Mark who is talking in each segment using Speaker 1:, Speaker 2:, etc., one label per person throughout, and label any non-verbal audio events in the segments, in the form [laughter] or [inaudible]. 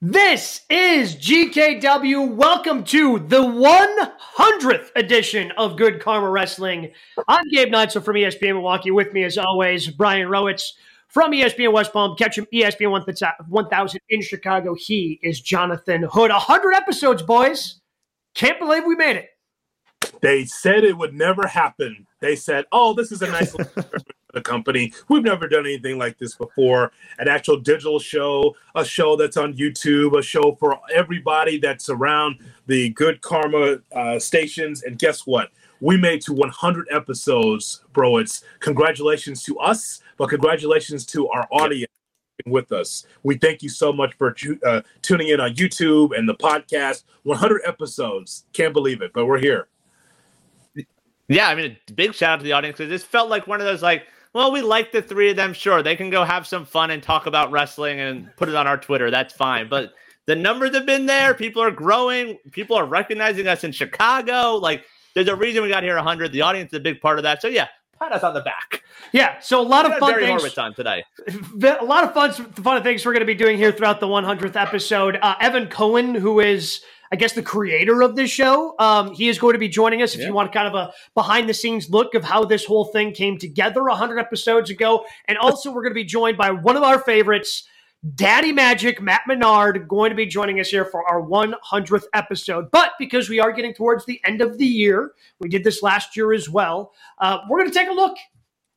Speaker 1: This is GKW. Welcome to the 100th edition of Good Karma Wrestling. I'm Gabe Neitzel from ESPN Milwaukee. With me, as always, Brian Rowitz from ESPN West Palm. Catch him ESPN 1000 in Chicago. He is Jonathan Hood. 100 episodes, boys. Can't believe we made it.
Speaker 2: They said it would never happen. They said, "Oh, this is a nice [laughs] the company. We've never done anything like this before. An actual digital show, a show that's on YouTube, a show for everybody that's around the Good Karma uh, stations. And guess what? We made to 100 episodes, bro. It's congratulations to us, but congratulations to our audience with us. We thank you so much for uh, tuning in on YouTube and the podcast. 100 episodes. Can't believe it, but we're here.
Speaker 3: Yeah, I mean, a big shout out to the audience because this felt like one of those like, well, we like the three of them. Sure, they can go have some fun and talk about wrestling and put it on our Twitter. That's fine. But the numbers have been there. People are growing. People are recognizing us in Chicago. Like, there's a reason we got here 100. The audience is a big part of that. So yeah, pat us on the back.
Speaker 1: Yeah, so a lot of fun things.
Speaker 3: On today.
Speaker 1: A lot of fun, fun things we're going to be doing here throughout the 100th episode. Uh, Evan Cohen, who is I guess the creator of this show. Um, he is going to be joining us if yeah. you want kind of a behind the scenes look of how this whole thing came together 100 episodes ago. And also, we're going to be joined by one of our favorites, Daddy Magic, Matt Menard, going to be joining us here for our 100th episode. But because we are getting towards the end of the year, we did this last year as well, uh, we're going to take a look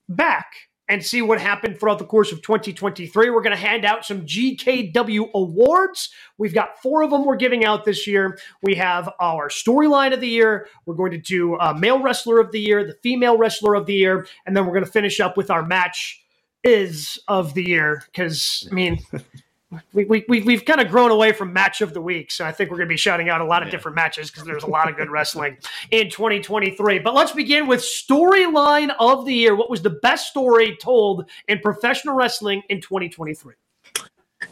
Speaker 1: back and see what happened throughout the course of 2023. We're going to hand out some GKW awards. We've got four of them we're giving out this year. We have our storyline of the year. We're going to do a male wrestler of the year, the female wrestler of the year, and then we're going to finish up with our match is of the year. Because, I mean, [laughs] we, we, we've kind of grown away from match of the week. So I think we're going to be shouting out a lot of yeah. different matches because there's a lot of good wrestling in 2023. But let's begin with storyline of the year. What was the best story told in professional wrestling in 2023?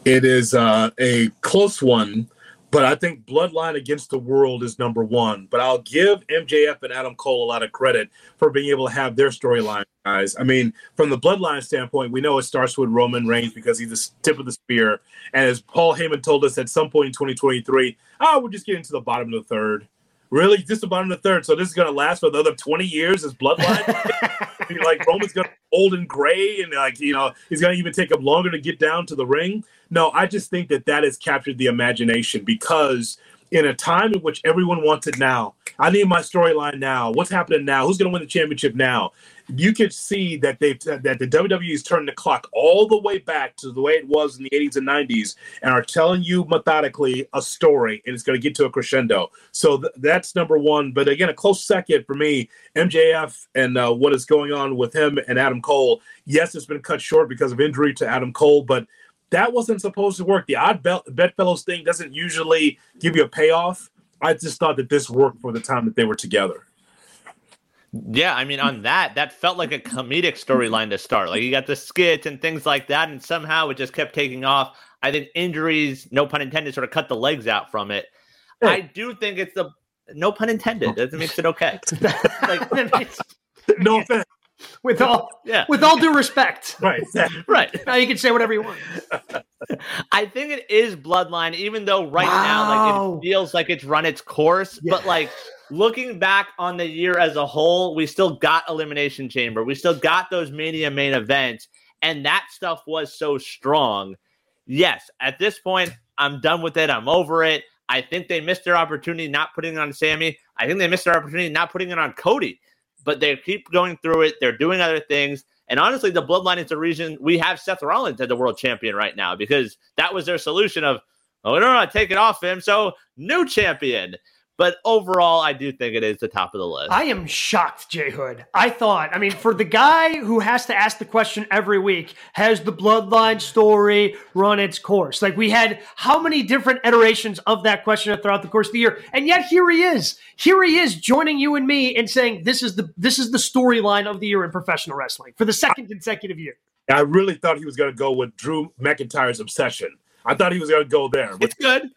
Speaker 2: It is uh, a close one but I think Bloodline Against the World is number one. But I'll give MJF and Adam Cole a lot of credit for being able to have their storyline, guys. I mean, from the Bloodline standpoint, we know it starts with Roman Reigns because he's the tip of the spear. And as Paul Heyman told us at some point in 2023, oh, ah, we're just getting to the bottom of the third. Really, just the bottom of the third. So this is going to last for another 20 years as Bloodline. [laughs] like Roman's to old and gray, and like you know he's to even take him longer to get down to the ring. No, I just think that that has captured the imagination because in a time in which everyone wants it now, I need my storyline now. What's happening now? Who's to win the championship now? You could see that they've that the WWE is turning the clock all the way back to the way it was in the 80s and 90s, and are telling you methodically a story, and it's going to get to a crescendo. So th- that's number one. But again, a close second for me, MJF and uh, what is going on with him and Adam Cole. Yes, it's been cut short because of injury to Adam Cole, but that wasn't supposed to work. The odd bedfellows thing doesn't usually give you a payoff. I just thought that this worked for the time that they were together.
Speaker 3: Yeah, I mean, on that, that felt like a comedic storyline to start. Like you got the skits and things like that, and somehow it just kept taking off. I think injuries, no pun intended, sort of cut the legs out from it. I do think it's the no pun intended. That makes it okay. [laughs] like, [laughs]
Speaker 2: no offense
Speaker 1: with all yeah. with all due respect. [laughs]
Speaker 2: Right.
Speaker 3: right.
Speaker 1: Now you can say whatever you want.
Speaker 3: I think it is bloodline, even though right wow. now like it feels like it's run its course. Yeah. But like looking back on the year as a whole, we still got Elimination Chamber. We still got those Mania main events, and that stuff was so strong. Yes, at this point, I'm done with it. I'm over it. I think they missed their opportunity not putting it on Sammy. I think they missed their opportunity not putting it on Cody but they keep going through it. They're doing other things. And honestly, the bloodline is the reason we have Seth Rollins as the world champion right now because that was their solution of, oh, we don't want to take it off him. So, new champion. But overall, I do think it is the top of the list.
Speaker 1: I am shocked, Jay Hood. I thought, I mean, for the guy who has to ask the question every week, has the bloodline story run its course? Like we had how many different iterations of that question throughout the course of the year, and yet here he is. Here he is joining you and me and saying this is the this is the storyline of the year in professional wrestling for the second consecutive year.
Speaker 2: I really thought he was going to go with Drew McIntyre's obsession. I thought he was going to go there.
Speaker 3: It's good.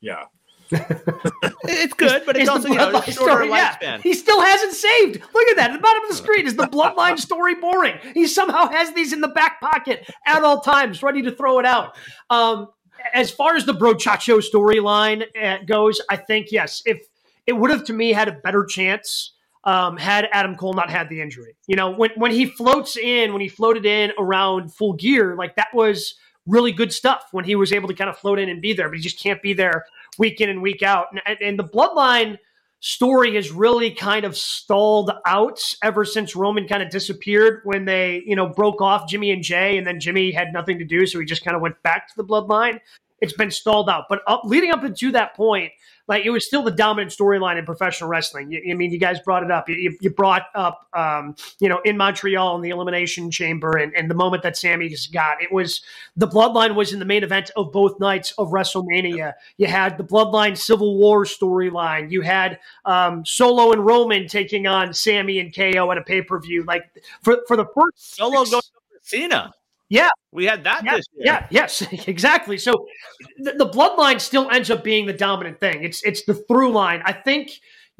Speaker 2: Yeah [laughs]
Speaker 3: it's good, but it's, it's also you know, shorter story, lifespan. Yeah.
Speaker 1: He still hasn't saved. Look at that. At the bottom of the screen is the bloodline story boring. He somehow has these in the back pocket at all times, ready to throw it out. Um, as far as the Brochacho storyline uh, goes, I think yes, if it would have to me had a better chance um, had Adam Cole not had the injury. You know, when when he floats in, when he floated in around full gear, like that was really good stuff when he was able to kind of float in and be there, but he just can't be there week in and week out. And, and the bloodline story has really kind of stalled out ever since Roman kind of disappeared when they, you know, broke off Jimmy and Jay, and then Jimmy had nothing to do, so he just kind of went back to the bloodline. It's been stalled out. But up, leading up into that point, like it was still the dominant storyline in professional wrestling. You, I mean, you guys brought it up. You, you brought up, um, you know, in Montreal in the Elimination Chamber and, and the moment that Sammy just got. It was the Bloodline was in the main event of both nights of WrestleMania. You had the Bloodline Civil War storyline. You had um, Solo and Roman taking on Sammy and KO at a pay per view. Like for for the first
Speaker 3: Solo six, going Cena.
Speaker 1: Yeah.
Speaker 3: We had that
Speaker 1: yeah, Yeah, yes, [laughs] exactly. So the, the bloodline still ends up being the dominant thing. It's it's the through line. I think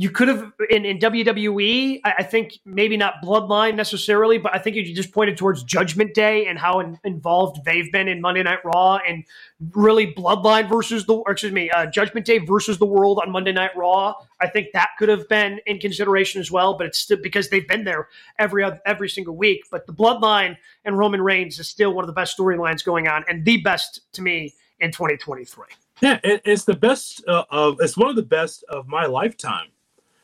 Speaker 1: you could have in, in WWE. I, I, think maybe not Bloodline necessarily, but I think you just pointed towards Judgment Day and how in, involved they've been in Monday Night Raw, and really Bloodline versus the excuse me, uh, Judgment Day versus the World on Monday Night Raw. I think that could have been in consideration as well, but it's still because they've been there every every single week. But the Bloodline and Roman Reigns is still one of the best storylines going on, and the best to me in 2023.
Speaker 2: Yeah, it, it's the best uh, of. It's one of the best of my lifetime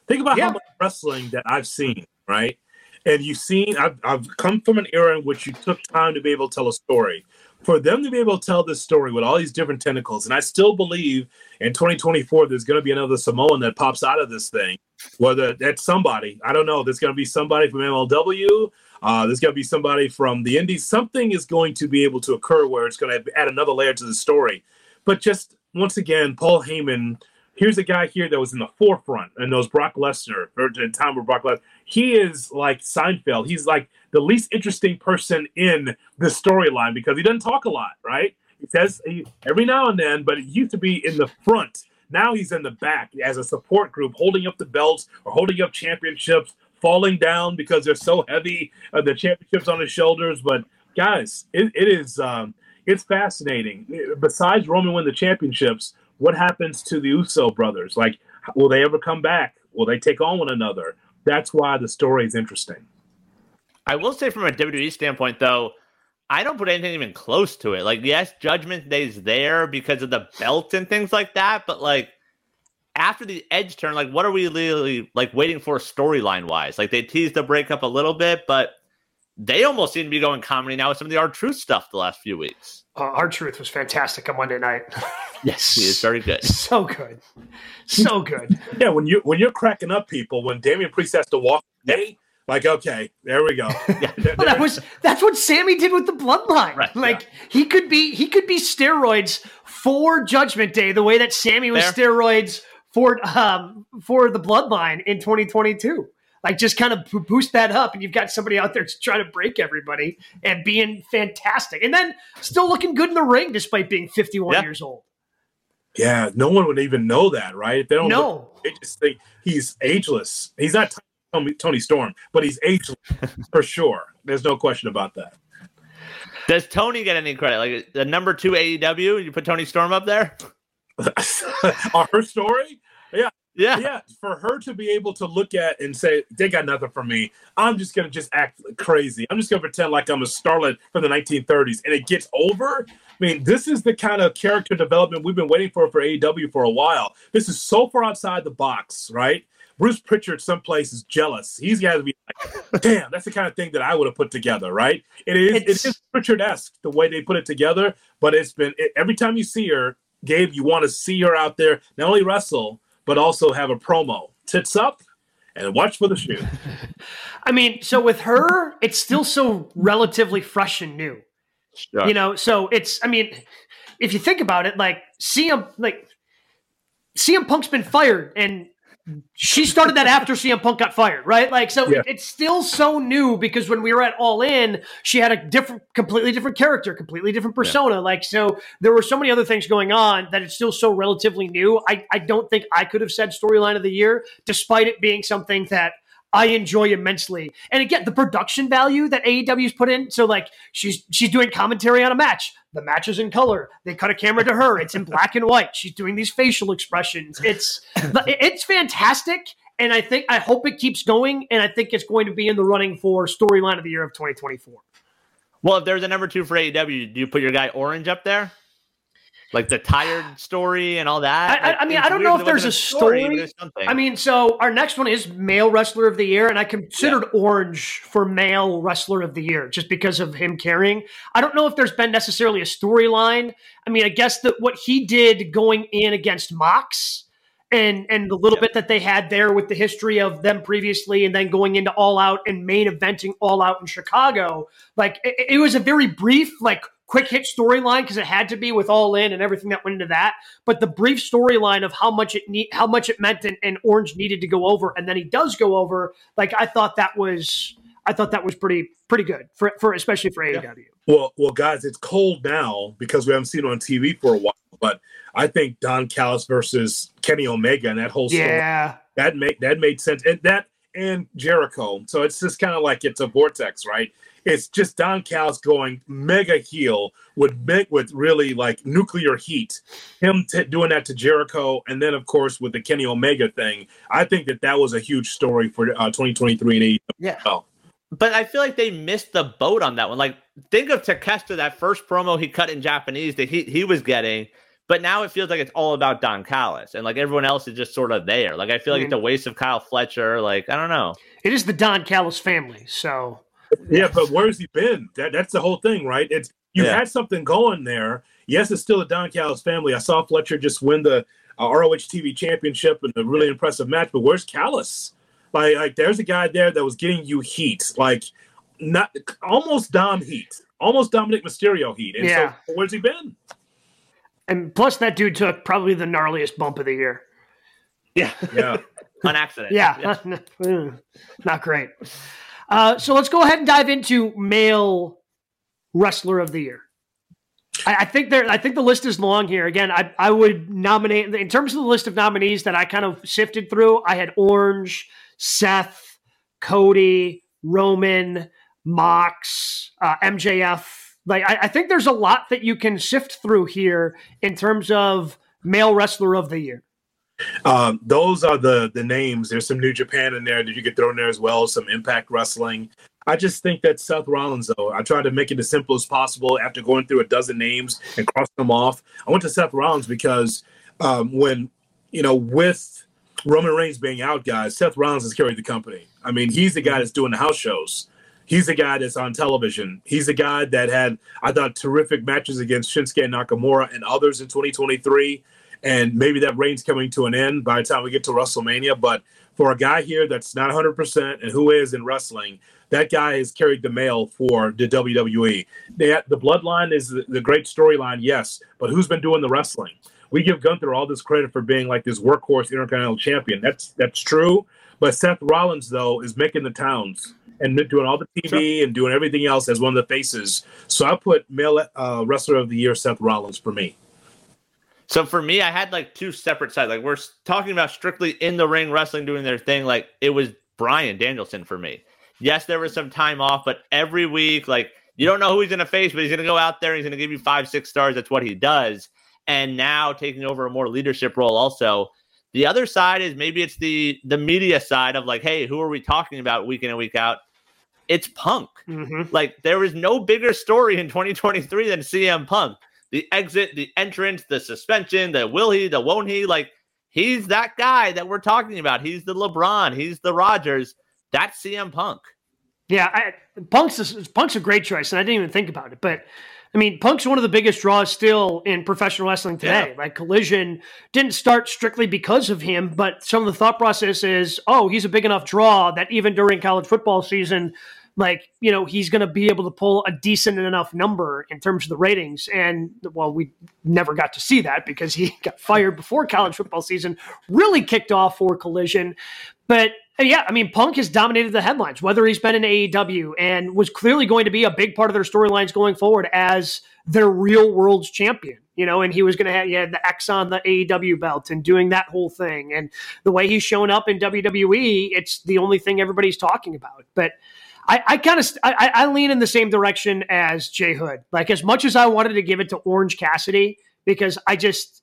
Speaker 2: Think about yeah. how much wrestling that I've seen, right? And you've seen, I've, I've come from an era in which you took time to be able to tell a story. For them to be able to tell this story with all these different tentacles, and I still believe in 2024 there's going to be another Samoan that pops out of this thing. Whether that's somebody, I don't know. There's going to be somebody from MLW. Uh, there's going to be somebody from the Indies. Something is going to be able to occur where it's going to add another layer to the story. But just once again, Paul Heyman here's a guy here that was in the forefront and knows Brock Lesnar or the time where Brock Lesnar. He is like Seinfeld. He's like the least interesting person in the storyline because he doesn't talk a lot, right? He says he, every now and then, but he used to be in the front. Now he's in the back as a support group, holding up the belts or holding up championships, falling down because they're so heavy, uh, the championships on his shoulders. But guys, it, it is um, it's fascinating. Besides Roman win the championships, what happens to the Uso brothers? Like, will they ever come back? Will they take on one another? That's why the story is interesting.
Speaker 3: I will say, from a WWE standpoint, though, I don't put anything even close to it. Like, yes, Judgment Day's there because of the belt and things like that, but like after the Edge turn, like, what are we really like waiting for storyline wise? Like, they teased the breakup a little bit, but they almost seem to be going comedy now with some of the R-Truth stuff the last few weeks.
Speaker 1: Uh, R-Truth was fantastic on Monday night. [laughs]
Speaker 3: yes, he is very good. [laughs]
Speaker 1: So good, so good.
Speaker 2: yeah, when you when you're cracking up people, when Damian Priest has to walk, hey, like okay, there we go. [laughs]
Speaker 1: yeah. well, that was that's what Sammy did with the Bloodline. Right, like yeah. he could be he could be steroids for Judgment Day, the way that Sammy was there. steroids for um for the Bloodline in 2022 like just kind of boost that up and you've got somebody out there trying to break everybody and being fantastic. And then still looking good in the ring despite being 51 yeah. years old.
Speaker 2: Yeah no one would even know that right? If they don't
Speaker 1: know look,
Speaker 2: they just think he's ageless. He's not toni, toni storm but he's ageless [laughs] for sure. There's no question about that.
Speaker 3: Does toni get any credit? Like the number two aew you put toni storm up there? [laughs]
Speaker 2: Our story? Yeah
Speaker 3: yeah.
Speaker 2: Yeah. For her to be able to look at and say, they got nothing for me. I'm just going to just act crazy. I'm just going to pretend like I'm a starlet from the 1930s and it gets over. I mean, this is the kind of character development we've been waiting for for AEW for a while. This is so far outside the box, right? Bruce Pritchard, someplace is jealous. He's got to be like, [laughs] damn, that's the kind of thing that I would have put together, right? It is, it's, it is Pritchard esque the way they put it together, but it's been it, every time you see her, Gabe, you want to see her out there, not only wrestle, but also have a promo. Tits up and watch for the shoe. [laughs]
Speaker 1: I mean, so with her, it's still so relatively fresh and new. Sure. You know, so it's I mean, if you think about it, like CM like CM Punk's been fired and she started that after CM Punk got fired, right? Like, so yeah. it's still so new because when we were at All In, she had a different, completely different character, completely different persona. Yeah. Like, so there were so many other things going on that it's still so relatively new. I, I don't think I could have said storyline of the year, despite it being something that I enjoy immensely. And again, the production value that AEW's put in. So like she's she's doing commentary on a match. The match is in color. They cut a camera to her. It's in [laughs] black and white. She's doing these facial expressions. It's it's fantastic. And I think I hope it keeps going. And I think it's going to be in the running for storyline of the year of 2024.
Speaker 3: Well, if there's a number two for AEW, do you put your guy Orange up there? Like the tired [sighs] story and all that.
Speaker 1: I,
Speaker 3: like,
Speaker 1: I mean, I don't know if there's a story. story I mean, so our next one is male wrestler of the year, and I considered yeah. Orange for male wrestler of the year just because of him carrying. I don't know if there's been necessarily a storyline. I mean, I guess that what he did going in against Mox. And, and the little yep. bit that they had there with the history of them previously and then going into all out and main eventing all out in Chicago, like it, it was a very brief, like quick hit storyline because it had to be with All In and everything that went into that. But the brief storyline of how much it need, how much it meant, and, and, Orange needed to go over, and then he does go over. Like I thought that was, I thought that was pretty pretty good for for especially for AEW. Yeah.
Speaker 2: Well, well, guys, it's cold now because we haven't seen it on TV for a while. But I think Don Callis versus Kenny Omega and that whole story,
Speaker 1: yeah,
Speaker 2: that made that made sense. And that and Jericho. So it's just kind of like it's a vortex, right? It's just Don Callis going mega heel with with really like nuclear heat. Him t- doing that to Jericho, and then of course with the Kenny Omega thing. I think that that was a huge story for uh, 2023 and AEW.
Speaker 3: Yeah. Oh. But I feel like they missed the boat on that one. Like, think of Takeshita, that first promo he cut in Japanese that he, he was getting. But now it feels like it's all about Don Callis, and like everyone else is just sort of there. Like I feel like mm-hmm. it's a waste of Kyle Fletcher. Like I don't know.
Speaker 1: It is the Don Callis family, so
Speaker 2: yeah, but where's he been? That that's the whole thing, right? It's you yeah. had something going there. Yes, it's still a Don Callis family. I saw Fletcher just win the uh, ROH TV championship in a really impressive match, but where's Callis? Like, like there's a guy there that was getting you heat, like not almost Dom heat, almost Dominik Mysterio heat. And yeah. so where's he been?
Speaker 1: And plus, that dude took probably the gnarliest bump of the year.
Speaker 3: Yeah, yeah, [laughs] on accident.
Speaker 1: Yeah, yeah. [laughs] not great. Uh, so let's go ahead and dive into male wrestler of the year. I, I, think there. I think the list is long here. Again, I, I would nominate in terms of the list of nominees that I kind of sifted through. I had Orange, Seth, Cody, Roman, Mox, uh, MJF. Like I, I think there's a lot that you can sift through here in terms of male wrestler of the year.
Speaker 2: Um, those are the the names. There's some New Japan in there that you could throw in there as well. Some Impact Wrestling. I just think that Seth Rollins, though, I tried to make it as simple as possible after going through a dozen names and crossing them off. I went to Seth Rollins because um, when you know with Roman Reigns being out, guys, Seth Rollins has carried the company. I mean, he's the guy that's doing the house shows. He's the guy that's on television. He's the guy that had, I thought, terrific matches against Shinsuke Nakamura and others in 2023 and maybe that reign's coming to an end by the time we get to WrestleMania. But for a guy here that's not 100% and who is in wrestling, that guy has carried the mail for the WWE. They, the bloodline is the, the great storyline, yes, but who's been doing the wrestling? We give Gunther all this credit for being like this workhorse intercontinental champion. That's that's true. But Seth Rollins, though, is making the towns and doing all the TV sure. and doing everything else as one of the faces. So I put male uh, wrestler of the year Seth Rollins for me.
Speaker 3: So for me, I had like two separate sides. Like we're talking about strictly in the ring wrestling doing their thing. Like it was Bryan Danielson for me. Yes, there was some time off, but every week, like you don't know who he's going to face, but he's going to go out there. He's going to give you five, six stars. That's what he does. And now taking over a more leadership role. Also, the other side is maybe it's the the media side of like, hey, who are we talking about week in and week out? It's Punk. Mm-hmm. Like there is no bigger story in 2023 than CM Punk the exit, the entrance, the suspension, the will he, the won't he. Like he's that guy that we're talking about. He's the LeBron. He's the Rodgers. That's CM Punk.
Speaker 1: Yeah, I, Punk's a, Punk's a great choice, and I didn't even think about it. But I mean, Punk's one of the biggest draws still in professional wrestling today. Yeah. Like Collision didn't start strictly because of him, but some of the thought process is, oh, he's a big enough draw that even during college football season, like you know he's going to be able to pull a decent enough number in terms of the ratings and well we never got to see that because he [laughs] got fired before college football season really kicked off for collision but uh, yeah i mean punk has dominated the headlines whether he's been in aew and was clearly going to be a big part of their storylines going forward as their real world's champion you know, and he was going to have the X on the AEW belt and doing that whole thing. And the way he's shown up in WWE, it's the only thing everybody's talking about. But I, I kind of I, I lean in the same direction as Jay Hood. Like as much as I wanted to give it to Orange Cassidy because I just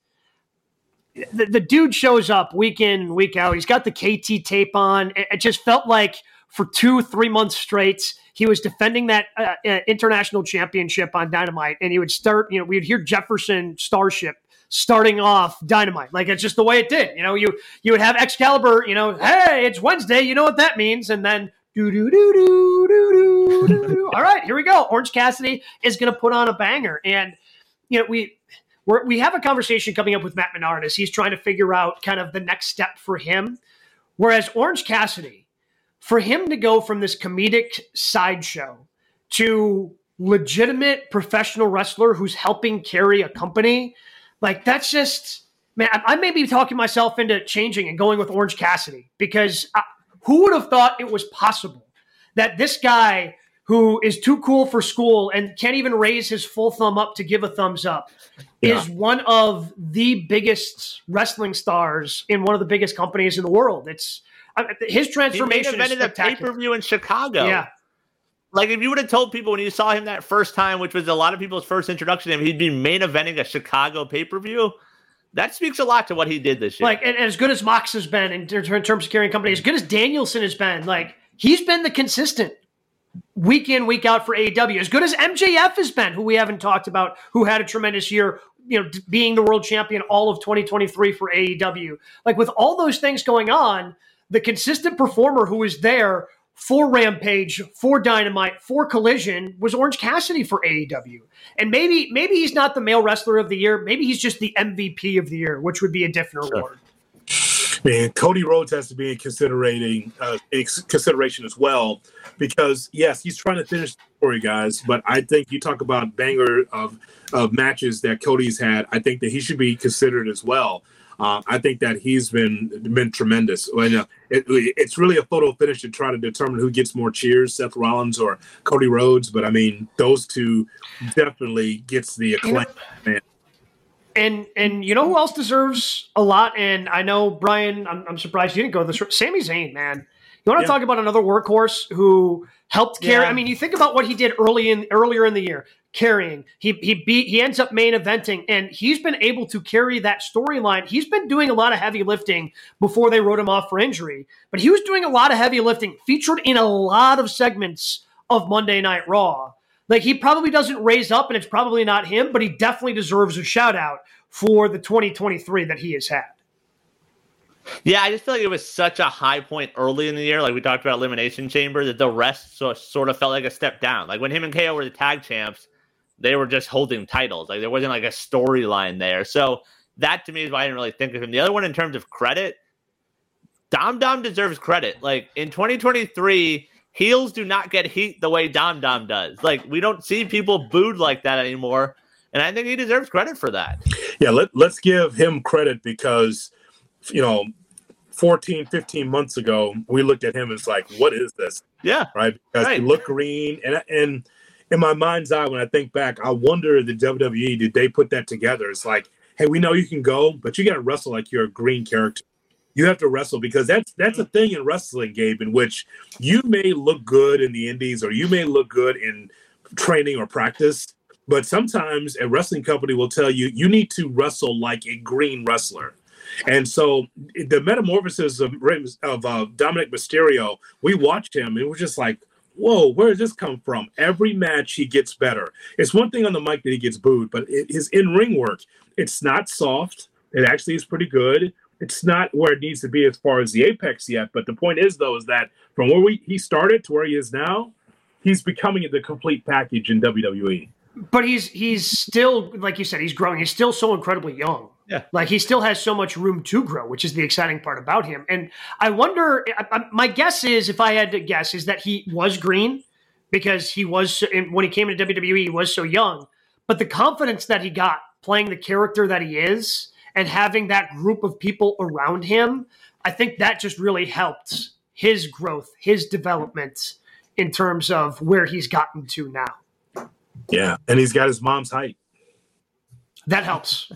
Speaker 1: the, the dude shows up week in week out. He's got the KT tape on. It, it just felt like for two three months straight he was defending that uh, uh, international championship on Dynamite, and he would start. You know, we'd hear Jefferson Starship starting off Dynamite, like it's just the way it did. You know, you you would have Excalibur. You know, hey, it's Wednesday. You know what that means, and then. Do do do do do do do. All right, here we go. Orange Cassidy is going to put on a banger, and you know we we're, we have a conversation coming up with Matt Menard as he's trying to figure out kind of the next step for him. Whereas Orange Cassidy, for him to go from this comedic sideshow to legitimate professional wrestler who's helping carry a company, like that's just man. I, may be talking myself into changing and going with Orange Cassidy because I, who would have thought it was possible that this guy who is too cool for school and can't even raise his full thumb up to give a thumbs up yeah. is one of the biggest wrestling stars in one of the biggest companies in the world. It's his transformation
Speaker 3: he
Speaker 1: a
Speaker 3: pay per view in Chicago.
Speaker 1: Yeah.
Speaker 3: Like if you would have told people when you saw him that first time, which was a lot of people's first introduction to him, he'd be main eventing a Chicago pay per view. That speaks a lot to what he did this year.
Speaker 1: Like, and, and as good as Mox has been in, in terms of carrying company, as good as Danielson has been, like he's been the consistent week in, week out for AEW. As good as MJF has been, who we haven't talked about, who had a tremendous year, you know, being the world champion all of 2023 for AEW. Like with all those things going on, the consistent performer who is there for Rampage, for Dynamite, for Collision was Orange Cassidy for AEW. And maybe maybe he's not the male wrestler of the year. Maybe he's just the MVP of the year, which would be a different sure. award.
Speaker 2: Man, Cody Rhodes has to be in considerating uh, consideration as well, because yes, he's trying to finish the story, guys. But I think you talk about banger of of matches that Cody's had. I think that he should be considered as well. Uh, I think that he's been been tremendous. And, uh, it, it's really a photo finish to try to determine who gets more cheers, Seth Rollins or Cody Rhodes. But I mean, those two definitely gets the acclaim. Man.
Speaker 1: And and you know who else deserves a lot? And I know Brian, I'm, I'm surprised you didn't go this. Sami Zayn, man. You want to yeah. talk about another workhorse who helped carry? Yeah. I mean, you think about what he did early in earlier in the year carrying. He he beat he ends up main eventing and he's been able to carry that storyline. He's been doing a lot of heavy lifting before they wrote him off for injury, but he was doing a lot of heavy lifting, featured in a lot of segments of Monday Night Raw. Like he probably doesn't raise up and it's probably not him, but he definitely deserves a shout out for the 2023 that he has had.
Speaker 3: Yeah, I just feel like it was such a high point early in the year. Like we talked about Elimination Chamber, that the rest so, sort of felt like a step down. Like when him and KO were the tag champs, they were just holding titles. Like there wasn't like a storyline there. So that to me is why I didn't really think of him. The other one in terms of credit, Dom Dom deserves credit. Like in 2023, heels do not get heat the way Dom Dom does. Like we don't see people booed like that anymore. And I think he deserves credit for that.
Speaker 2: Yeah, let, let's give him credit because, you know, 14, 15 months ago, we looked at him as like, what is this?
Speaker 3: Yeah.
Speaker 2: Right. Because right. he looked green. And, and, in my mind's eye, when I think back, I wonder the WWE did they put that together? It's like, hey, we know you can go, but you got to wrestle like you're a green character. You have to wrestle because that's that's a thing in wrestling, Gabe, in which you may look good in the indies or you may look good in training or practice, but sometimes a wrestling company will tell you you need to wrestle like a green wrestler. And so the metamorphosis of, of uh, Dominik Mysterio, we watched him and we're just like, whoa, where does this come from? Every match he gets better. It's one thing on the mic that he gets booed, but it, his in ring work, it's not soft. It actually is pretty good. It's not where it needs to be as far as the apex yet. But the point is, though, is that from where we, he started to where he is now, he's becoming the complete package in WWE.
Speaker 1: But he's he's still like you said, he's growing. He's still so incredibly young.
Speaker 3: Yeah.
Speaker 1: Like he still has so much room to grow, which is the exciting part about him. And I wonder, I, I, my guess is, if I had to guess, is that he was green because he was, when he came into WWE, he was so young. But the confidence that he got playing the character that he is and having that group of people around him, I think that just really helped his growth, his development in terms of where he's gotten to now.
Speaker 2: Yeah. And he's got his mom's height.
Speaker 1: That helps.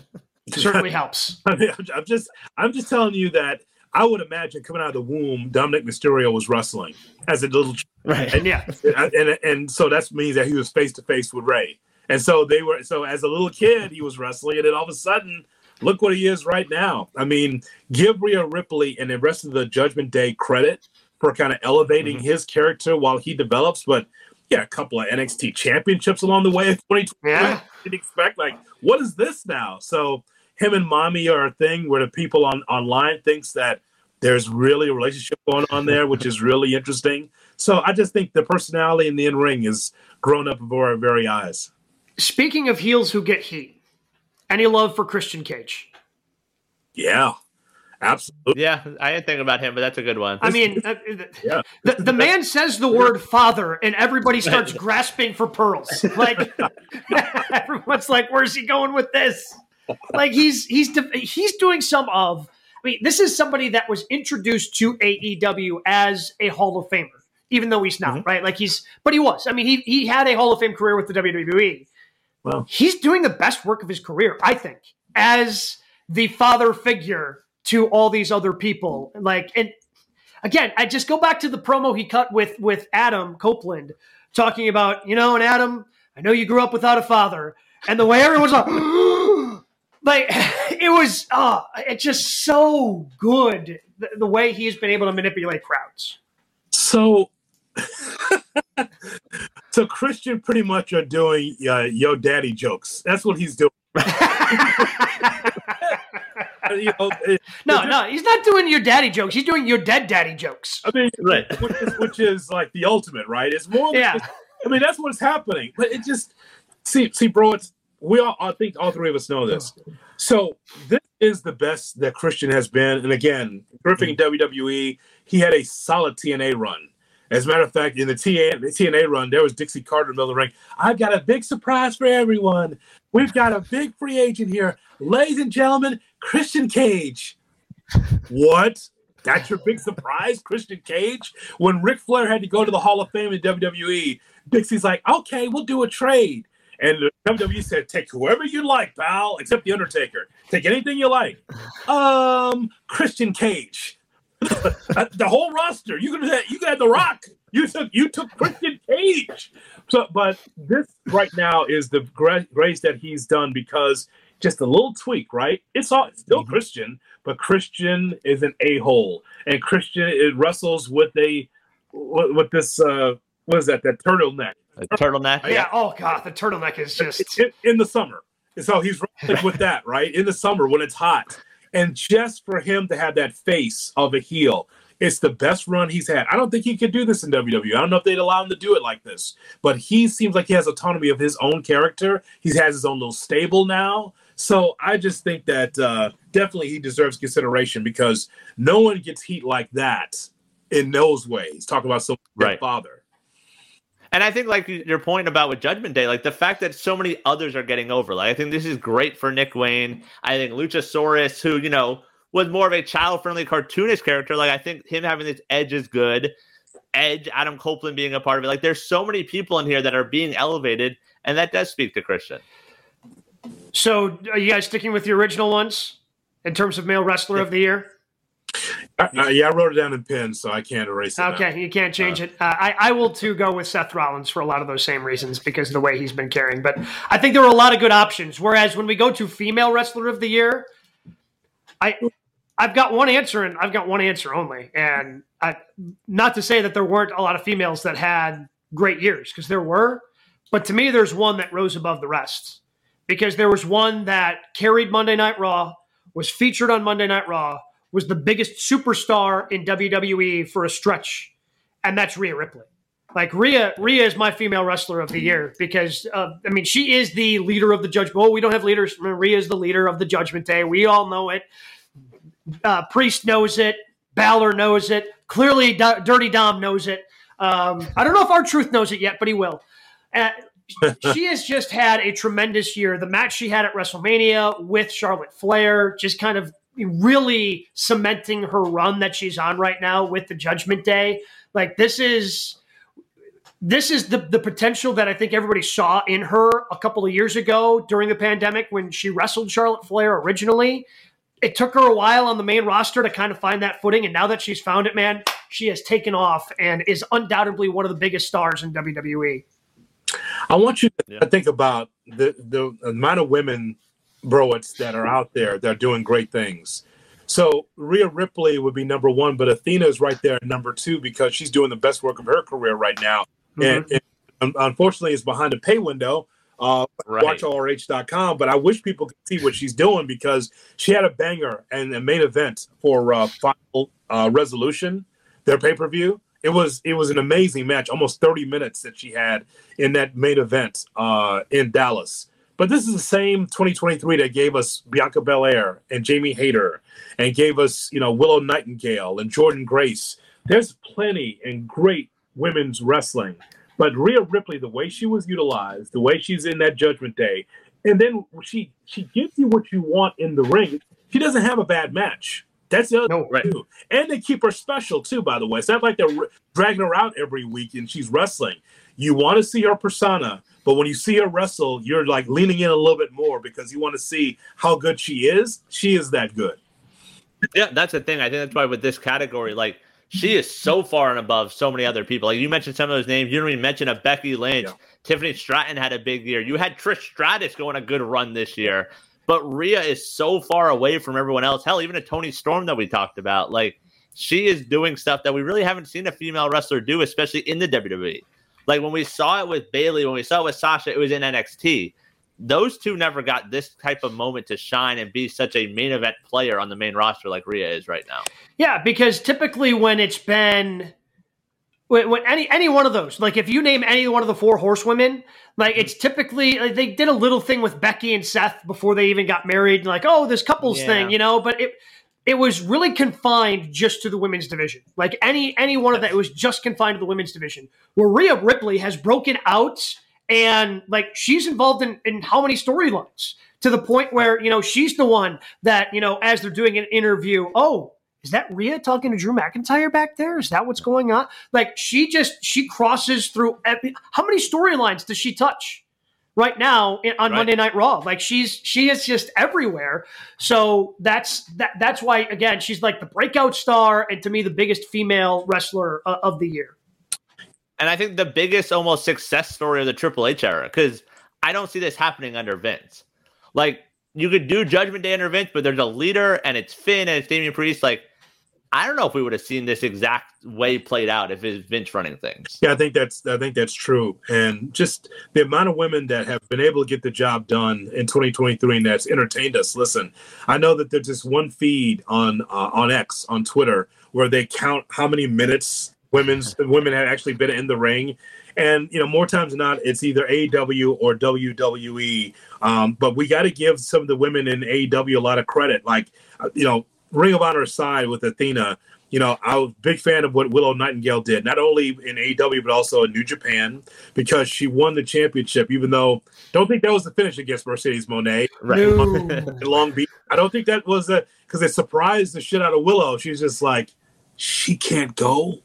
Speaker 1: It [laughs] certainly helps. [laughs]
Speaker 2: I mean, I'm just, I'm just telling you that I would imagine coming out of the womb, Dominik Mysterio was wrestling as a little,
Speaker 1: right? And yeah, [laughs]
Speaker 2: and and, and so that means that he was face to face with Rey, and so they were. So as a little kid, he was wrestling, and then all of a sudden, look what he is right now. I mean, give Rhea Ripley and the rest of the Judgment Day credit for kind of elevating mm-hmm. his character while he develops, but yeah, a couple of NXT championships along the way. 2020, yeah. didn't expect like, what is this now? So him and mommy are a thing where the people on online thinks that there's really a relationship going on there, which is really interesting. So I just think the personality in the in ring is grown up before our very eyes.
Speaker 1: Speaking of heels who get heat, any love for Christian Cage?
Speaker 2: Yeah, absolutely.
Speaker 3: Yeah, I didn't think about him, but that's a good one.
Speaker 1: I mean, uh, yeah. the, the man says the word father, and everybody starts grasping for pearls. Like [laughs] everyone's like, "Where's he going with this?" Like he's he's he's doing some of I mean, this is somebody that was introduced to AEW as a Hall of Famer, even though he's not, mm-hmm. right? Like he's, but he was. I mean, he he had a Hall of Fame career with the WWE. Well, he's doing the best work of his career, I think, as the father figure to all these other people. Like, and again, I just go back to the promo he cut with with Adam Copeland, talking about, you know, and Adam, I know you grew up without a father, and the way everyone's like. [gasps] like [laughs] it was uh it's just so good the, the way he's been able to manipulate crowds
Speaker 2: so [laughs] so christian pretty much are doing uh, yo daddy jokes that's what he's doing [laughs] [laughs]
Speaker 1: you know, no, no, he's not doing your daddy jokes. He's doing your dead daddy jokes.
Speaker 2: I mean, right. which, is, which is like the ultimate, right? It's more. Yeah. I mean, that's what's happening. But it just see, see, bro. It's we all I think all three of us know this. So this is the best that Christian has been. And again, terrific in WWE. He had a solid TNA run. As a matter of fact, in the TNA, the TNA run, there was Dixie Carter in the middle of the ring. I've got a big surprise for everyone. We've got a big free agent here. Ladies and gentlemen, Christian Cage. What? That's your big surprise, Christian Cage? When Ric Flair had to go to the Hall of Fame in WWE, Dixie's like, okay, we'll do a trade. And the WWE said, take whoever you like, pal, except the Undertaker. Take anything you like. Um, Christian Cage. [laughs] the whole roster. You could have you could have The Rock. You took you took Christian Cage. So, but this right now is the grace that he's done because just a little tweak, right? It's all it's still mm-hmm. Christian, but Christian is an a hole, and Christian it wrestles with a with this uh, what is that? That turtleneck.
Speaker 3: A turtleneck.
Speaker 1: Yeah. Oh god, the turtleneck is just
Speaker 2: in, in the summer. And So he's [laughs] running with that, right? In the summer when it's hot, and just for him to have that face of a heel, it's the best run he's had. I don't think he could do this in WWE. I don't know if they'd allow him to do it like this, but he seems like he has autonomy of his own character. He has his own little stable now. So I just think that uh, definitely he deserves consideration because no one gets heat like that in those ways. Talk about some right. father.
Speaker 3: And I think like your point about with Judgment Day, like the fact that so many others are getting over, like I think this is great for Nick Wayne. I think Luchasaurus, who you know was more of a child-friendly cartoonish character, like I think him having this edge is good. Edge, Adam Copeland being a part of it. Like there's so many people in here that are being elevated, and that does speak to Christian.
Speaker 1: So are you guys sticking with the original ones in terms of male wrestler of the year?
Speaker 2: Uh, uh, yeah, I wrote it down in pen, so I can't erase it.
Speaker 1: Okay,
Speaker 2: now.
Speaker 1: you can't change uh, it. Uh, I, I will too go with Seth Rollins for a lot of those same reasons because of the way he's been carrying. But I think there are a lot of good options. Whereas when we go to female wrestler of the year, I I've got one answer and I've got one answer only. And I, not to say that there weren't a lot of females that had great years because there were, but to me, there's one that rose above the rest because there was one that carried Monday Night Raw, was featured on Monday Night Raw was the biggest superstar in WWE for a stretch, and that's Rhea Ripley. Like Rhea, Rhea is my female wrestler of the year because uh, I mean she is the leader of the judgment. Oh, we don't have leaders. Rhea is the leader of the Judgment Day. We all know it. Uh, Priest knows it. Balor knows it. Clearly, D- Dirty Dom knows it. Um, I don't know if R-Truth knows it yet, but he will. Uh, [laughs] she has just had a tremendous year. The match she had at WrestleMania with Charlotte Flair just kind of really cementing her run that she's on right now with the Judgment Day. Like this is this is the the potential that I think everybody saw in her a couple of years ago during the pandemic when she wrestled Charlotte Flair originally. It took her a while on the main roster to kind of find that footing, and now that she's found it, man, she has taken off and is undoubtedly one of the biggest stars in WWE.
Speaker 2: I want you to yeah. think about the the amount of women broets that are out there that are doing great things. So Rhea Ripley would be number one, but Athena is right there at number two because she's doing the best work of her career right now. Mm-hmm. And, and, unfortunately, it's behind a pay window. Uh, right. WatchROH.com, but I wish people could see what she's doing because she had a banger and a main event for uh, Final uh, Resolution, their pay per view. It was it was an amazing match, almost 30 minutes that she had in that main event uh, in Dallas. But this is the same 2023 that gave us Bianca Belair and Jamie Hayter and gave us, you know, Willow Nightingale and Jordynne Grace. There's plenty and great women's wrestling. But Rhea Ripley, the way she was utilized, the way she's in that Judgment Day, and then she she gives you what you want in the ring. She doesn't have a bad match. That's the other no, right. too. And they keep her special too, by the way. It's not like they're dragging her out every week and she's wrestling. You want to see her persona, but when you see her wrestle, you're like leaning in a little bit more because you want to see how good she is. She is that good.
Speaker 3: Yeah, that's the thing. I think that's why with this category, like she is so far and above so many other people. Like you mentioned some of those names. You don't even mention a Becky Lynch. Yeah. Tiffany Stratton had a big year. You had Trish Stratus going a good run this year. But Rhea is so far away from everyone else. Hell, even a Toni Storm that we talked about. Like she is doing stuff that we really haven't seen a female wrestler do, especially in the WWE. Like when we saw it with Bayley, when we saw it with Sasha, it was in NXT. Those two never got this type of moment to shine and be such a main event player on the main roster like Rhea is right now.
Speaker 1: Yeah, because typically when it's been when, when any any one of those, like if you name any one of the four horsewomen, like it's mm-hmm. typically like they did a little thing with Becky and Seth before they even got married, like oh this couples yeah. thing, you know, but it it was really confined just to the women's division. Like any any one of that, it was just confined to the women's division. Where Rhea Ripley has broken out and like she's involved in, in how many storylines to the point where you know she's the one that you know as they're doing an interview, oh, is that Rhea talking to Drew McIntyre back there? Is that what's going on? Like she just she crosses through. Every, how many storylines does she touch? right now on right. Monday Night Raw. Like she's she is just everywhere. So that's that that's why again she's like the breakout star and to me the biggest female wrestler uh, of the year.
Speaker 3: And I think the biggest almost success story of the Triple H era because I don't see this happening under Vince. Like you could do Judgment Day under Vince, but there's a leader and it's Finn and it's Damian Priest. Like I don't know if we would have seen this exact way played out if it's Vince running things.
Speaker 2: Yeah, I think that's I think that's true, and just the amount of women that have been able to get the job done in 2023 and that's entertained us. Listen, I know that there's this one feed on uh, on X on Twitter where they count how many minutes women's women had actually been in the ring, and you know more times than not it's either AEW or WWE. Um, but we got to give some of the women in AEW a lot of credit, like uh, you know Ring of Honor aside with Athena, you know, I was a big fan of what Willow Nightingale did, not only in AEW but also in New Japan, because she won the championship. Even though, don't think that was the finish against Mercedes Moné, right. [laughs] in Long Beach. I don't think that was a because it surprised the shit out of Willow. She's just like, she can't go.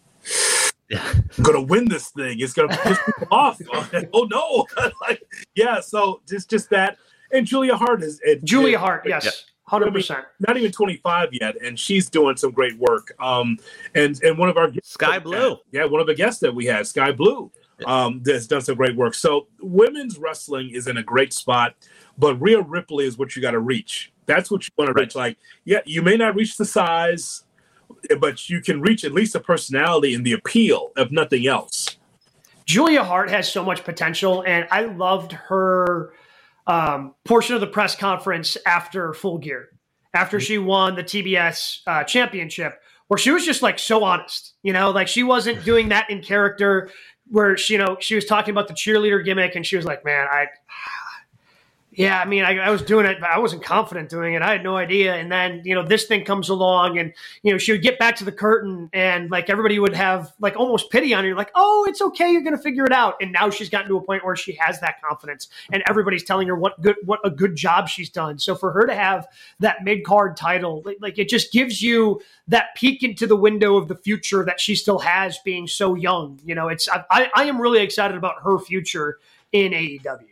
Speaker 2: Yeah. [sighs] I'm gonna win this thing. It's gonna piss people [laughs] off. [laughs] oh no! [laughs] like, yeah. So just just that, and Julia Hart is
Speaker 1: it, Julia it, Hart. Yes. Hundred percent.
Speaker 2: Not even twenty five yet, and she's doing some great work. Um, and and one of our
Speaker 3: Skye Blue,
Speaker 2: had, yeah, one of the guests that we had, Skye Blue, um, has done some great work. So women's wrestling is in a great spot, but Rhea Ripley is what you got to reach. That's what you want to reach. Like, yeah, you may not reach the size, but you can reach at least the personality and the appeal, if nothing else.
Speaker 1: Julia Hart has so much potential, and I loved her um, portion of the press conference after Full Gear, after she won the TBS uh, championship, where she was just like so honest, you know, like she wasn't doing that in character. Where she, you know, she was talking about the cheerleader gimmick, and she was like, "Man, I, Yeah, I mean, I, I, was doing it, but I wasn't confident doing it. I had no idea. And then, you know, this thing comes along and, you know, she would get back to the curtain and like everybody would have like almost pity on her. Like, oh, it's okay. You're going to figure it out. And now she's gotten to a point where she has that confidence and everybody's telling her what good, what a good job she's done. So for her to have that mid card title, like, like it just gives you that peek into the window of the future that she still has being so young. You know, it's, I, I am really excited about her future in AEW.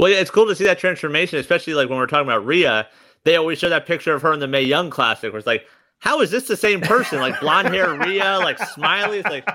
Speaker 3: Well, yeah, it's cool to see that transformation, especially like when we're talking about Rhea. They always show that picture of her in the Mae Young Classic, where it's like, how is this the same person? Like blonde hair Rhea, like smiley. It's like,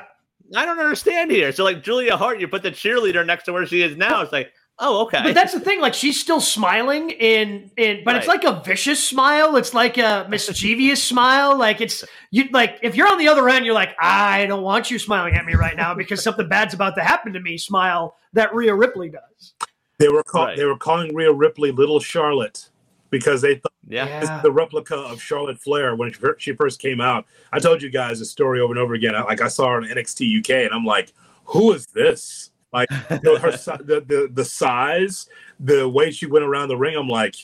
Speaker 3: I don't understand here. So like Julia Hart, you put the cheerleader next to where she is now. It's like, oh, okay.
Speaker 1: But that's the thing. Like she's still smiling in in, but right. it's like a vicious smile. It's like a mischievous smile. Like it's you like if you're on the other end, you're like, I don't want you smiling at me right now because something bad's about to happen to me. Smile that Rhea Ripley does.
Speaker 2: They were call- right. they were calling Rhea Ripley Little Charlotte because they thought yeah. this is the replica of Charlotte Flair when she first came out. I told you guys the story over and over again. Like I saw her on NXT UK, and I'm like, who is this? Like you know, her [laughs] the, the the size, the way she went around the ring. I'm like,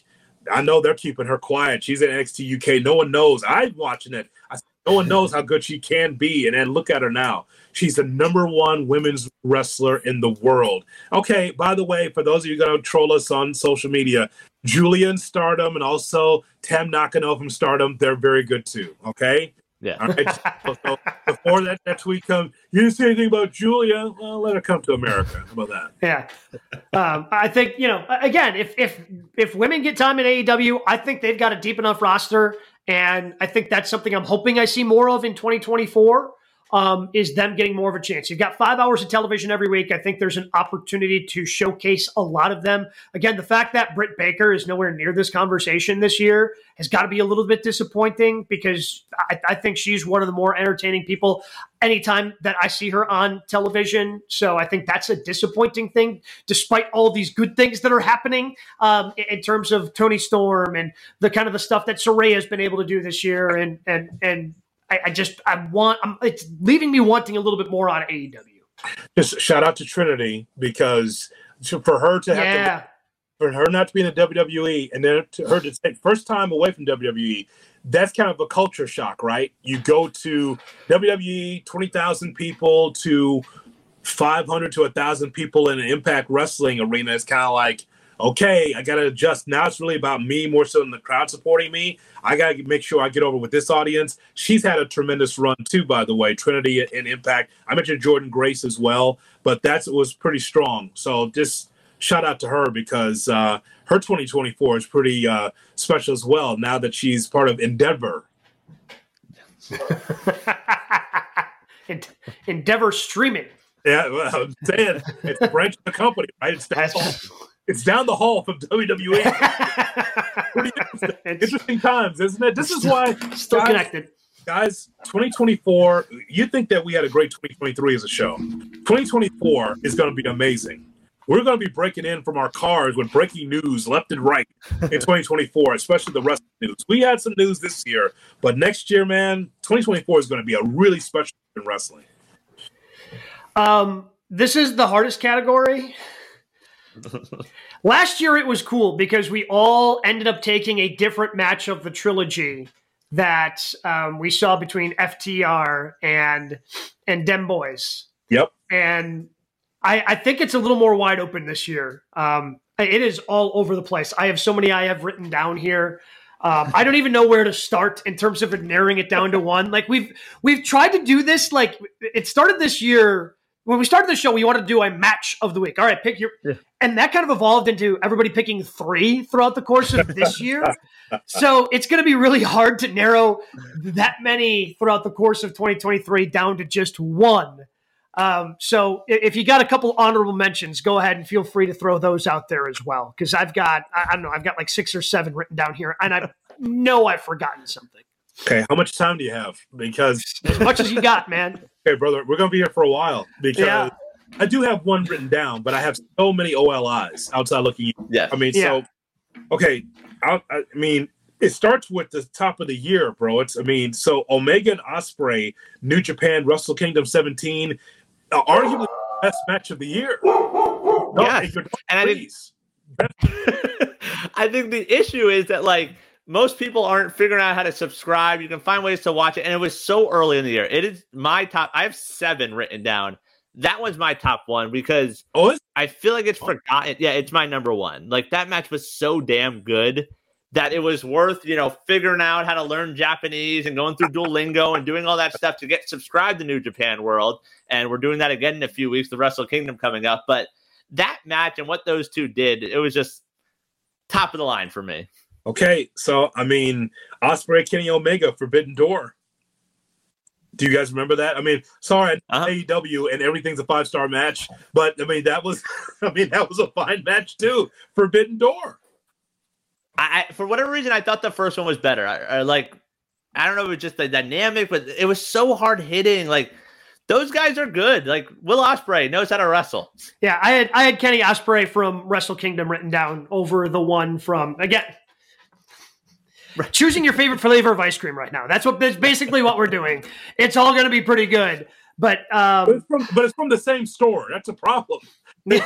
Speaker 2: I know they're keeping her quiet. She's at NXT UK. No one knows. I'm watching it. I, no one knows how good she can be. And then look at her now. She's the number one women's wrestler in the world. Okay, by the way, for those of you going to troll us on social media, Julian Stardom and also Tam Nakano from Stardom, they're very good too. Okay.
Speaker 3: Yeah. All right.
Speaker 2: so, so before that, that tweet comes, you didn't say anything about Julia. Well, let her come to America. How about that?
Speaker 1: Yeah. Um, I think you know. Again, if if if women get time in AEW, I think they've got a deep enough roster, and I think that's something I'm hoping I see more of in 2024 um, is them getting more of a chance. You've got five hours of television every week. I think there's an opportunity to showcase a lot of them. Again, the fact that Britt Baker is nowhere near this conversation this year has got to be a little bit disappointing because I, I think she's one of the more entertaining people anytime that I see her on television. So I think that's a disappointing thing, despite all these good things that are happening um, in terms of Toni Storm and the kind of the stuff that Saraya has been able to do this year and and and I, I just I want I'm, it's leaving me wanting a little bit more on AEW.
Speaker 2: Just shout out to Trinity because for her to have yeah. to, for her not to be in the WWE and then to her to take first time away from WWE, that's kind of a culture shock, right? You go to WWE, twenty thousand people to five hundred to a thousand people in an Impact Wrestling arena. It's kind of like okay, I got to adjust. Now it's really about me more so than the crowd supporting me. I got to make sure I get over with this audience. She's had a tremendous run too, by the way. Trinity and Impact. I mentioned Jordynne Grace as well, but that was pretty strong. So just shout out to her because uh, her 2024 is pretty uh, special as well. Now that she's part of Endeavor. [laughs]
Speaker 1: Endeavor streaming.
Speaker 2: Yeah, well, I'm saying it's a branch of the company, right? It's it's down the hall from WWE. [laughs] interesting times, isn't it? This is why
Speaker 1: still guys, connected.
Speaker 2: Guys, 2024, you think that we had a great 2023 as a show. 2024 is going to be amazing. We're going to be breaking in from our cars with breaking news left and right in [laughs] 2024, especially the the news. We had some news this year, but next year, man, 2024 is going to be a really special in wrestling.
Speaker 1: Um, this is the hardest category Last year it was cool because we all ended up taking a different match of the trilogy that um, we saw between FTR and and Dem Boys.
Speaker 2: Yep.
Speaker 1: And I, I think it's a little more wide open this year. Um, it is all over the place. I have so many I have written down here. Um, I don't even know where to start in terms of narrowing it down to one. Like we've we've tried to do this. Like it started this year when we started the show, we wanted to do a match of the week. All right, pick your, yeah. and that kind of evolved into everybody picking three throughout the course of this year. [laughs] so it's going to be really hard to narrow that many throughout the course of 2023 down to just one. Um, so if you got a couple honorable mentions, go ahead and feel free to throw those out there as well. Because I've got, I don't know, I've got like six or seven written down here, and I know [laughs] I've forgotten something.
Speaker 2: Okay, how much time do you have? Because
Speaker 1: as much as you got, man.
Speaker 2: Okay, brother, we're gonna be here for a while because yeah. I do have one written down, but I have so many OLIs outside looking.
Speaker 3: Yeah,
Speaker 2: I mean, yeah. so okay, I, I, mean, it starts with the top of the year, bro. It's I mean, so Omega and Ospreay, New Japan, Wrestle Kingdom 17, uh, arguably the best match of the year.
Speaker 3: No, yeah, and I didn't [laughs] I think the issue is that like most people aren't figuring out how to subscribe. You can find ways to watch it, and it was so early in the year. It is my top. I have seven written down. That was my top one because
Speaker 2: oh,
Speaker 3: I feel like it's oh. forgotten. Yeah, it's my number one. Like that match was so damn good that it was worth you know figuring out how to learn Japanese and going through Duolingo and doing all that stuff to get subscribed to New Japan World. And we're doing that again in a few weeks. The Wrestle Kingdom coming up, but that match and what those two did, it was just top of the line for me.
Speaker 2: Okay, so I mean, Ospreay, Kenny Omega, Forbidden Door. Do you guys remember that? I mean, sorry, uh-huh. AEW and everything's a five star match, but I mean that was, [laughs] I mean that was a fine match too. Forbidden Door.
Speaker 3: I, for whatever reason, I thought the first one was better. I, I like, I don't know, if it was just the dynamic, but it was so hard hitting. Like those guys are good. Like Will Ospreay knows how to wrestle.
Speaker 1: Yeah, I had I had Kenny Ospreay from Wrestle Kingdom written down over the one from again. Choosing your favorite flavor of ice cream right now. That's what that's basically what we're doing. It's all going to be pretty good, but um,
Speaker 2: but, it's from, but it's from the same store. That's a problem. [laughs] it's,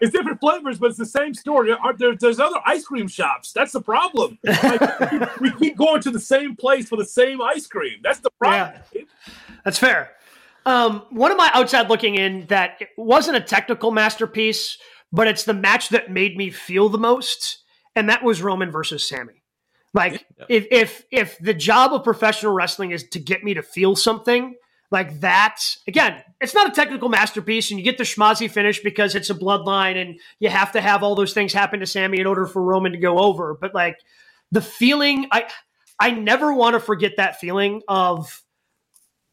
Speaker 2: it's, different flavors, but it's the same store. There, there's other ice cream shops. That's the problem. Like, we keep going to the same place for the same ice cream. That's the problem. Yeah,
Speaker 1: that's fair. Um, one of my outside looking in that it wasn't a technical masterpiece, but it's the match that made me feel the most, and that was Roman versus Sami. Like yeah. if if if the job of professional wrestling is to get me to feel something, like that's Again, it's not a technical masterpiece, and you get the schmozzy finish because it's a bloodline, and you have to have all those things happen to Sami in order for Roman to go over. But like the feeling, I I never want to forget that feeling of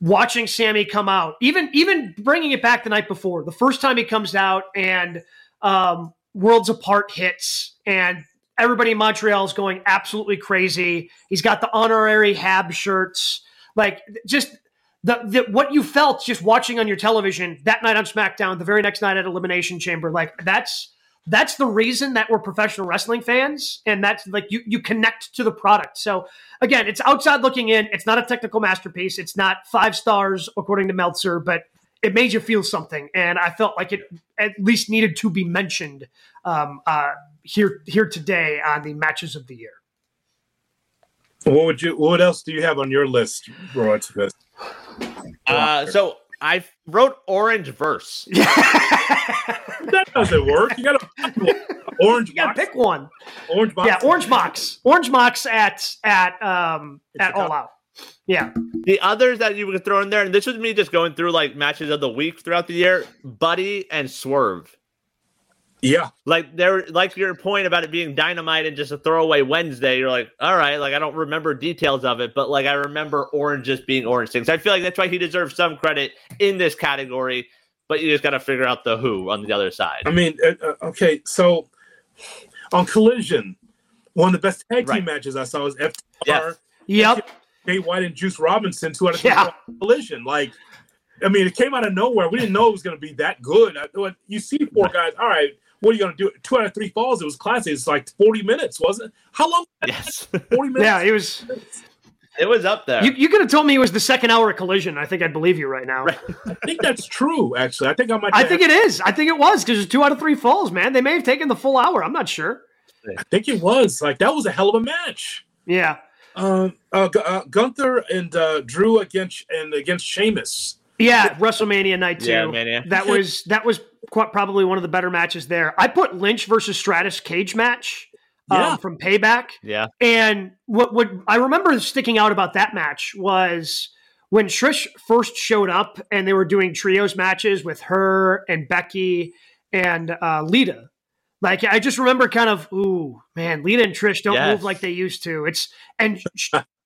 Speaker 1: watching Sami come out, even even bringing it back the night before, the first time he comes out and um, Worlds Apart hits, and everybody in Montreal is going absolutely crazy. He's got the honorary Hab shirts, like just the, the what you felt just watching on your television that night on SmackDown, the very next night at Elimination Chamber, like that's that's the reason that we're professional wrestling fans, and that's like you you connect to the product. So again, it's outside looking in. It's not a technical masterpiece. It's not five stars according to Meltzer, but it made you feel something, and I felt like it at least needed to be mentioned um, uh, here here today on the matches of the year.
Speaker 2: What would you? What else do you have on your list, Roy?
Speaker 3: Uh, so I wrote orange verse. [laughs]
Speaker 2: that doesn't work. You got to orange.
Speaker 1: You got to pick one.
Speaker 2: Orange box.
Speaker 1: Yeah, orange box. Orange box at at um it's at all out. Yeah.
Speaker 3: The others that you could throw in there, and this was me just going through like matches of the week throughout the year. Buddy and Swerve.
Speaker 2: Yeah.
Speaker 3: Like there like your point about it being dynamite and just a throwaway Wednesday, you're like, all right, like I don't remember details of it, but like I remember orange just being orange things. I feel like that's why he deserves some credit in this category, but you just got to figure out the who on the other side.
Speaker 2: I mean, uh, uh okay, so on Collision, one of the best tag team right. matches I saw was FTR.
Speaker 1: Yes. Yep.
Speaker 2: Jay White and Juice Robinson, who had a yeah. Collision. Like, I mean, it came out of nowhere. We didn't know it was going to be that good. I, you see four guys, all right, what are you going to do? Two out of three falls. It was classic. It's like 40 minutes, wasn't it? How long?
Speaker 3: Yes.
Speaker 2: 40 minutes?
Speaker 1: yeah, it was.
Speaker 3: It was up there.
Speaker 1: You, you could have told me it was the second hour of collision. I think I'd believe you right now. Right.
Speaker 2: I think that's true, actually. I think I might.
Speaker 1: I think it is. I think it was because it's two out of three falls, man. They may have taken the full hour. I'm not sure.
Speaker 2: I think it was. Like, that was a hell of a match.
Speaker 1: Yeah.
Speaker 2: Um, uh, uh, Gunther and uh, Drew against and against Sheamus.
Speaker 1: Yeah, WrestleMania night two.
Speaker 3: Yeah, Mania.
Speaker 1: That was that was quite probably one of the better matches there. I put Lynch versus Stratus cage match um, from Payback.
Speaker 3: Yeah,
Speaker 1: and what would I remember sticking out about that match was when Trish first showed up and they were doing trios matches with her and Becky and uh, Lita. Like I just remember kind of, ooh, man, Lita and Trish don't yes. move like they used to. It's and [laughs]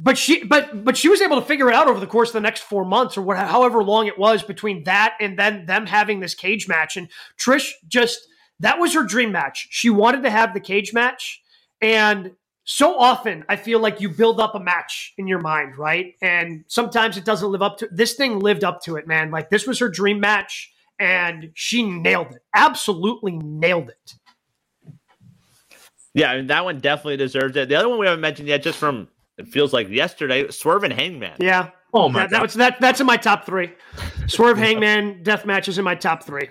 Speaker 1: but she but but she was able to figure it out over the course of the next four months or what, however long it was between that and then them having this cage match. And trish just that was her dream match. She wanted to have the cage match. And so often i feel like you build up a match in your mind right? And sometimes it doesn't live up to this thing lived up to it man. Like this was her dream match and she nailed it. Absolutely nailed it.
Speaker 3: Yeah I mean, that one definitely deserves it. The other one we haven't mentioned yet just from it feels like yesterday. Swerve and Hangman.
Speaker 1: Yeah.
Speaker 2: Oh my
Speaker 1: that, that, was, that, that's in my top three. Swerve Hangman death matches in my top three.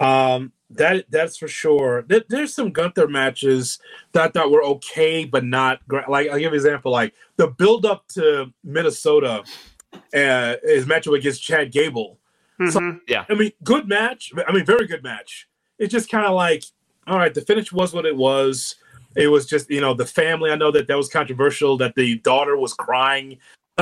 Speaker 2: Um, that that's for sure. There, there's some Gunther matches that that were okay, but not great. Like I'll give you an example. Like the build up to Minnesota, uh, his matchup against Chad Gable.
Speaker 3: Mm-hmm. So, yeah,
Speaker 2: I mean, good match. I mean, very good match. It's just kind of like, all right, the finish was what it was. It was just, you know, the family. I know that that was controversial. That the daughter was crying. [laughs]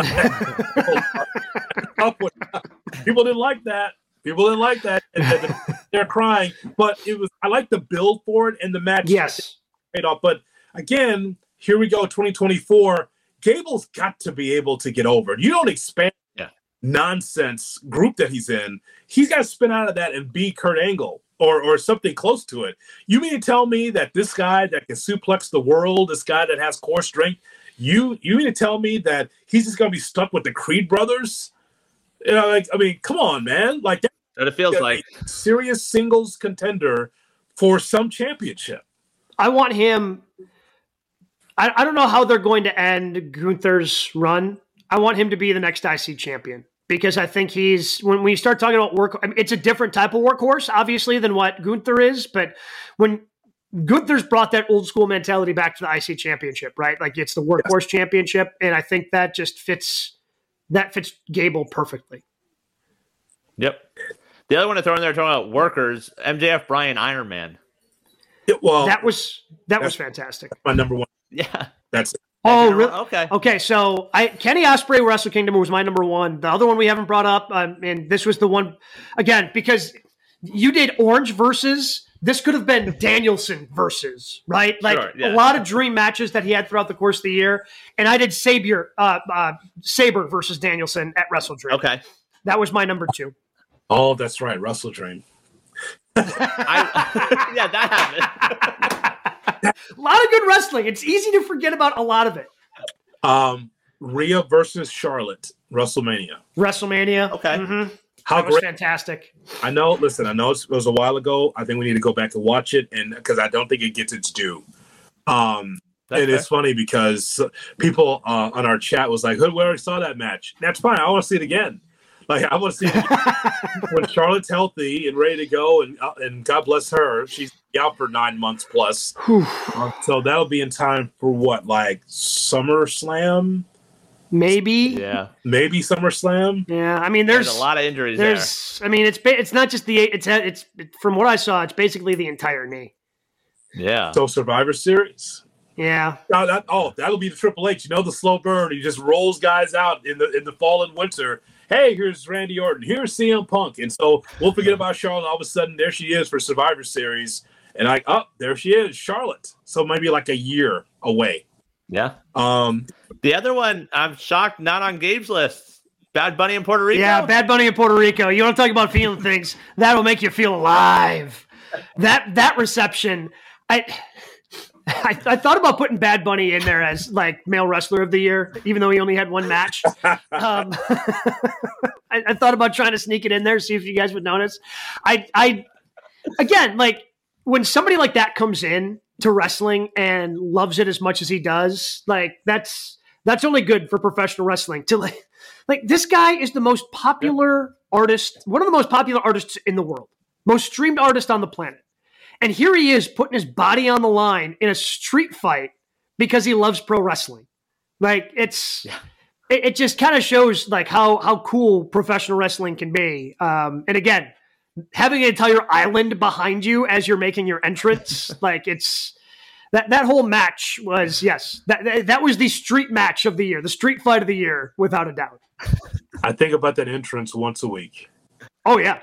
Speaker 2: People didn't like that. People didn't like that. And [laughs] they're crying. But it was I like the build for it and the match.
Speaker 1: Yes.
Speaker 2: Paid off. But again, here we go, 2024. Gable's got to be able to get over. You don't expand
Speaker 3: yeah.
Speaker 2: nonsense group that he's in. He's got to spin out of that and be Kurt Angle or or something close to it. You mean to tell me that this guy that can suplex the world, this guy that has core strength, you you mean to tell me that he's just gonna be stuck with the Creed brothers? You know, like I mean, come on, man. Like that,
Speaker 3: that it feels like
Speaker 2: serious singles contender for some championship.
Speaker 1: I want him. I, I don't know how they're going to end Gunther's run. I want him to be the next IC champion because I think he's when we start talking about work, I mean, it's a different type of workhorse, obviously, than what Gunther is. But when Gunther's brought that old school mentality back to the IC championship, right? Like it's the workhorse yes. championship, and I think that just fits that fits Gable perfectly.
Speaker 3: Yep. The other one to throw in there talking about workers, MJF Bryan Iron Man.
Speaker 2: Yeah, well,
Speaker 1: that was that was fantastic.
Speaker 2: my number one. [laughs]
Speaker 3: Yeah,
Speaker 2: that's it.
Speaker 1: Oh, really?
Speaker 3: Okay.
Speaker 1: Okay. So, I Kenny Ospreay Wrestle Kingdom was my number one. The other one we haven't brought up, um, and this was the one again because you did Orange versus. This could have been Danielson versus, right? Like sure, yeah. a lot of dream matches that he had throughout the course of the year. And I did Sabre, uh, uh, Sabre versus Danielson at Wrestle Dream.
Speaker 3: Okay.
Speaker 1: That was my number two.
Speaker 2: Oh, that's right. Wrestle Dream. [laughs]
Speaker 3: I, [laughs] yeah, that
Speaker 1: happened. [laughs] a [laughs] lot of good wrestling. It's easy to forget about a lot of it.
Speaker 2: Um, Rhea versus Charlotte, WrestleMania.
Speaker 1: WrestleMania.
Speaker 3: Okay.
Speaker 1: Mm-hmm. How that was great. fantastic.
Speaker 2: I know. Listen, I know it was a while ago. I think we need to go back and watch it, and because I don't think it gets its due. Um, That's and fair. it's funny because people uh, on our chat was like, "We already saw that match." That's fine. I want to see it again. Like I want to see [laughs] when Charlotte's healthy and ready to go, and uh, and God bless her, she's out for nine months plus. uh, so that'll be in time for what, like SummerSlam.
Speaker 1: Maybe.
Speaker 3: Yeah.
Speaker 2: Maybe SummerSlam.
Speaker 1: Yeah. I mean, there's,
Speaker 3: there's a lot of injuries
Speaker 1: there's,
Speaker 3: there.
Speaker 1: I mean, it's it's not just the it's it's from what I saw, it's basically the entire knee.
Speaker 3: Yeah.
Speaker 2: So Survivor Series.
Speaker 1: Yeah.
Speaker 2: Oh, that, oh, that'll be the Triple H. You know, the slow burn. He just rolls guys out in the in the fall and winter. Hey, here's Randy Orton. Here's CM Punk. And so we'll forget about Charlotte. All of a sudden, there she is for Survivor Series. And like, oh, there she is, Charlotte. So maybe like a year away.
Speaker 3: Yeah.
Speaker 2: Um,
Speaker 3: the other one, I'm shocked, not on Gabe's list. Bad Bunny in Puerto Rico.
Speaker 1: Yeah, Bad Bunny in Puerto Rico. You want to talk about feeling things? That'll make you feel alive. That that reception, I, [laughs] I, I thought about putting Bad Bunny in there as like male wrestler of the year, even though he only had one match. [laughs] um, [laughs] I, I thought about trying to sneak it in there, see if you guys would notice. I, I, again, like when somebody like that comes in to wrestling and loves it as much as he does, like that's that's only good for professional wrestling. To like, like this guy is the most popular artist, one of the most popular artists in the world, most streamed artist on the planet, and here he is putting his body on the line in a street fight because he loves pro wrestling. Like it's. Yeah. It, it just kind of shows like how how cool professional wrestling can be. Um, and again, having an entire island behind you as you're making your entrance, [laughs] like it's that that whole match was yes, that, that that was the street match of the year, the street fight of the year, without a doubt. [laughs]
Speaker 2: I think about that entrance once a week.
Speaker 1: Oh yeah.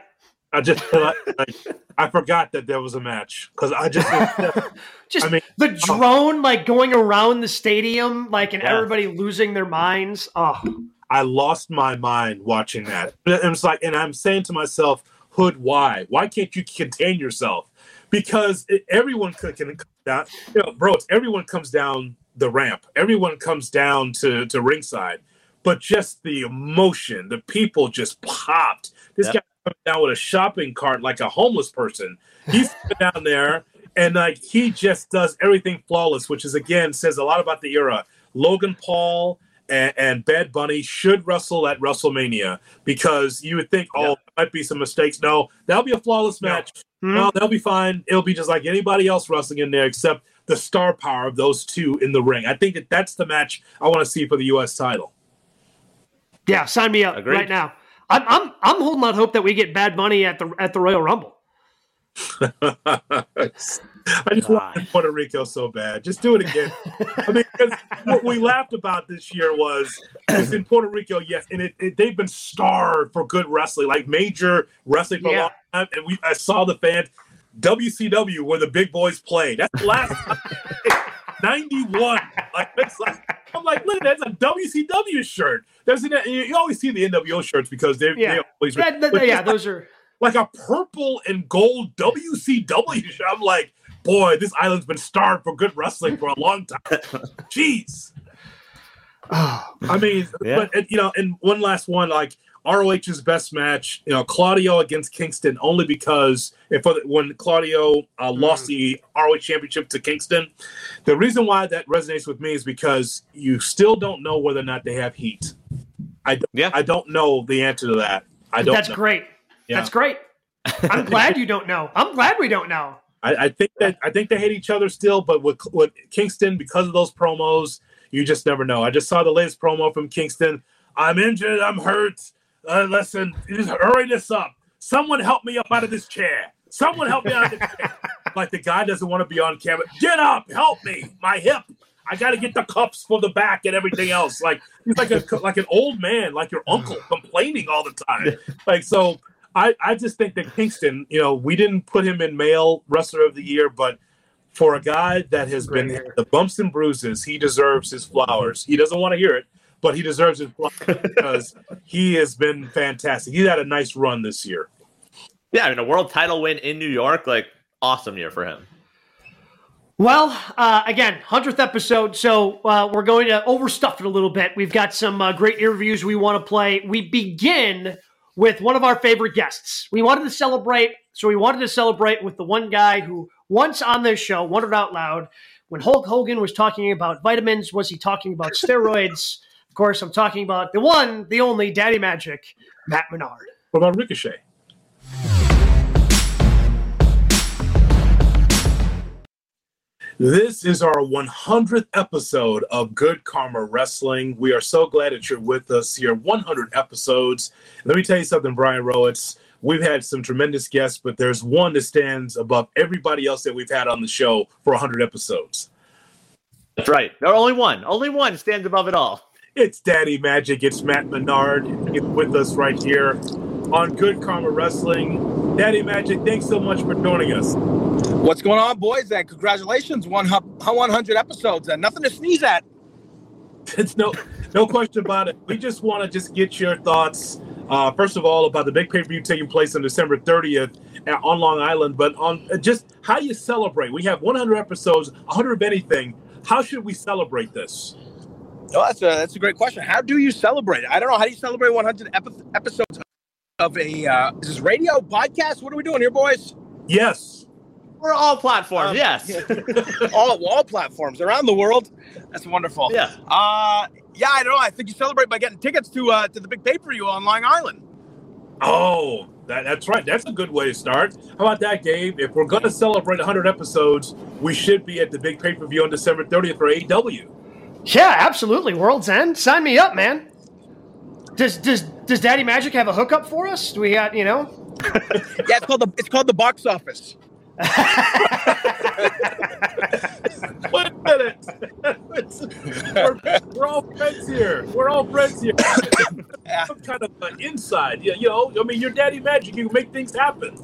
Speaker 2: I just like, like, I forgot that there was a match because I just [laughs]
Speaker 1: just I mean the oh. drone like going around the stadium like and yeah. everybody losing their minds. Oh,
Speaker 2: I lost my mind watching that. And it's like, and I'm saying to myself, Hood, why? Why can't you contain yourself? Because it, everyone can, can come down. You know, bro, everyone comes down the ramp. Everyone comes down to to ringside, but just the emotion, the people just popped. This yep. guy coming down with a shopping cart like a homeless person. He's [laughs] down there and like he just does everything flawless, which is again says a lot about the era. Logan Paul and, and Bad Bunny should wrestle at WrestleMania because you would think, oh, yeah. there might be some mistakes. No, that'll be a flawless match. Hmm? No, they'll be fine. It'll be just like anybody else wrestling in there, except the star power of those two in the ring. I think that that's the match I want to see for the U.S. title.
Speaker 1: Yeah, sign me up Agreed. right now. I'm I'm I'm holding out hope that we get Bad Bunny at the at the Royal Rumble. [laughs]
Speaker 2: I just want Puerto Rico so bad. Just do it again. I mean, what we laughed about this year was it's in Puerto Rico, yes, and it, it, they've been starved for good wrestling, like major wrestling for yeah. a long time. And we, I saw the fans, WCW, where the big boys played. That's the last [laughs] 91. Like, it's like, I'm like, look, that's a WCW shirt. There's an, you always see the NWO shirts because they're,
Speaker 1: yeah.
Speaker 2: they always.
Speaker 1: That, that, yeah, those are
Speaker 2: like a purple and gold WCW shirt. I'm like, boy, this island's been starved for good wrestling for a long time. [laughs] Jeez. [sighs] Oh, I mean, yeah. but you know, and one last one, like ROH's best match, you know, Claudio against Kingston, only because if when Claudio uh, mm. lost the ROH championship to Kingston, the reason why that resonates with me is because you still don't know whether or not they have heat. I yeah. I don't know the answer to that. I don't.
Speaker 1: That's
Speaker 2: know.
Speaker 1: great. Yeah. That's great. I'm [laughs] glad you don't know. I'm glad we don't know.
Speaker 2: I, I, think that I think they hate each other still, but with with Kingston because of those promos, you just never know. I just saw the latest promo from Kingston. I'm injured. I'm hurt. Uh, listen, just hurry this up. Someone help me up out of this chair. Someone help me out of this chair. [laughs] like the guy doesn't want to be on camera. Get up, help me. My hip. I got to get the cups for the back and everything else. Like he's like a like an old man, like your uncle, [sighs] complaining all the time. Like so, I, I just think that Kingston, you know, we didn't put him in male wrestler of the year, but for a guy that has been the bumps and bruises, he deserves his flowers. He doesn't want to hear it, but he deserves his flowers [laughs] because he has been fantastic. He's had a nice run this year.
Speaker 3: Yeah, I mean, a world title win in New York, like awesome year for him.
Speaker 1: Well, uh, again, hundredth episode, so uh, we're going to overstuff it a little bit. We've got some uh, great interviews we want to play. We begin with one of our favorite guests. We wanted to celebrate, so we wanted to celebrate with the one guy who once on this show wondered out loud when Hulk Hogan was talking about vitamins, was he talking about steroids? [laughs] of course, I'm talking about the one, the only Daddy Magic, Matt Menard.
Speaker 2: What about Ricochet? This is our 100th episode of Good Karma Wrestling. We are so glad that you're with us here. 100 episodes. Let me tell you something, Brian Rowitz. We've had some tremendous guests, but there's one that stands above everybody else that we've had on the show for 100 episodes.
Speaker 3: That's right. There only one. Only one stands above it all.
Speaker 2: It's Daddy Magic. It's Matt Menard with us right here on Good Karma Wrestling. Daddy Magic, thanks so much for joining us.
Speaker 4: What's going on, boys? And congratulations, one 100 episodes and nothing to sneeze at.
Speaker 2: It's no, no question about it. We just want to just get your thoughts. Uh, first of all, about the big pay per view taking place on December 30th at, on Long Island, but on uh, just how you celebrate. We have 100 episodes, 100 of anything. How should we celebrate this?
Speaker 4: Oh, that's a that's a great question. How do you celebrate? I don't know. How do you celebrate 100 epi- episodes of a uh, is this radio podcast? What are we doing here, boys?
Speaker 2: Yes.
Speaker 3: We're all platforms, um, yes. [laughs]
Speaker 4: all all platforms around the world. That's wonderful.
Speaker 3: Yeah.
Speaker 4: Uh, yeah, I don't know. I think you celebrate by getting tickets to uh, to the big pay per view on Long Island.
Speaker 2: Oh, that, that's right. That's a good way to start. How about that, Gabe? If we're going to celebrate 100 episodes, we should be at the big pay per view on December 30th for AEW.
Speaker 1: Yeah, absolutely. World's End. Sign me up, man. Does does does Daddy Magic have a hookup for us? Do we got you know? [laughs]
Speaker 4: yeah, it's called the it's called the box office. [laughs] Wait
Speaker 2: a minute. we're, we're, all friends here. We're all friends here. [coughs] Some kind of uh, inside. Yeah, you know, I mean, your daddy magic. You make things happen.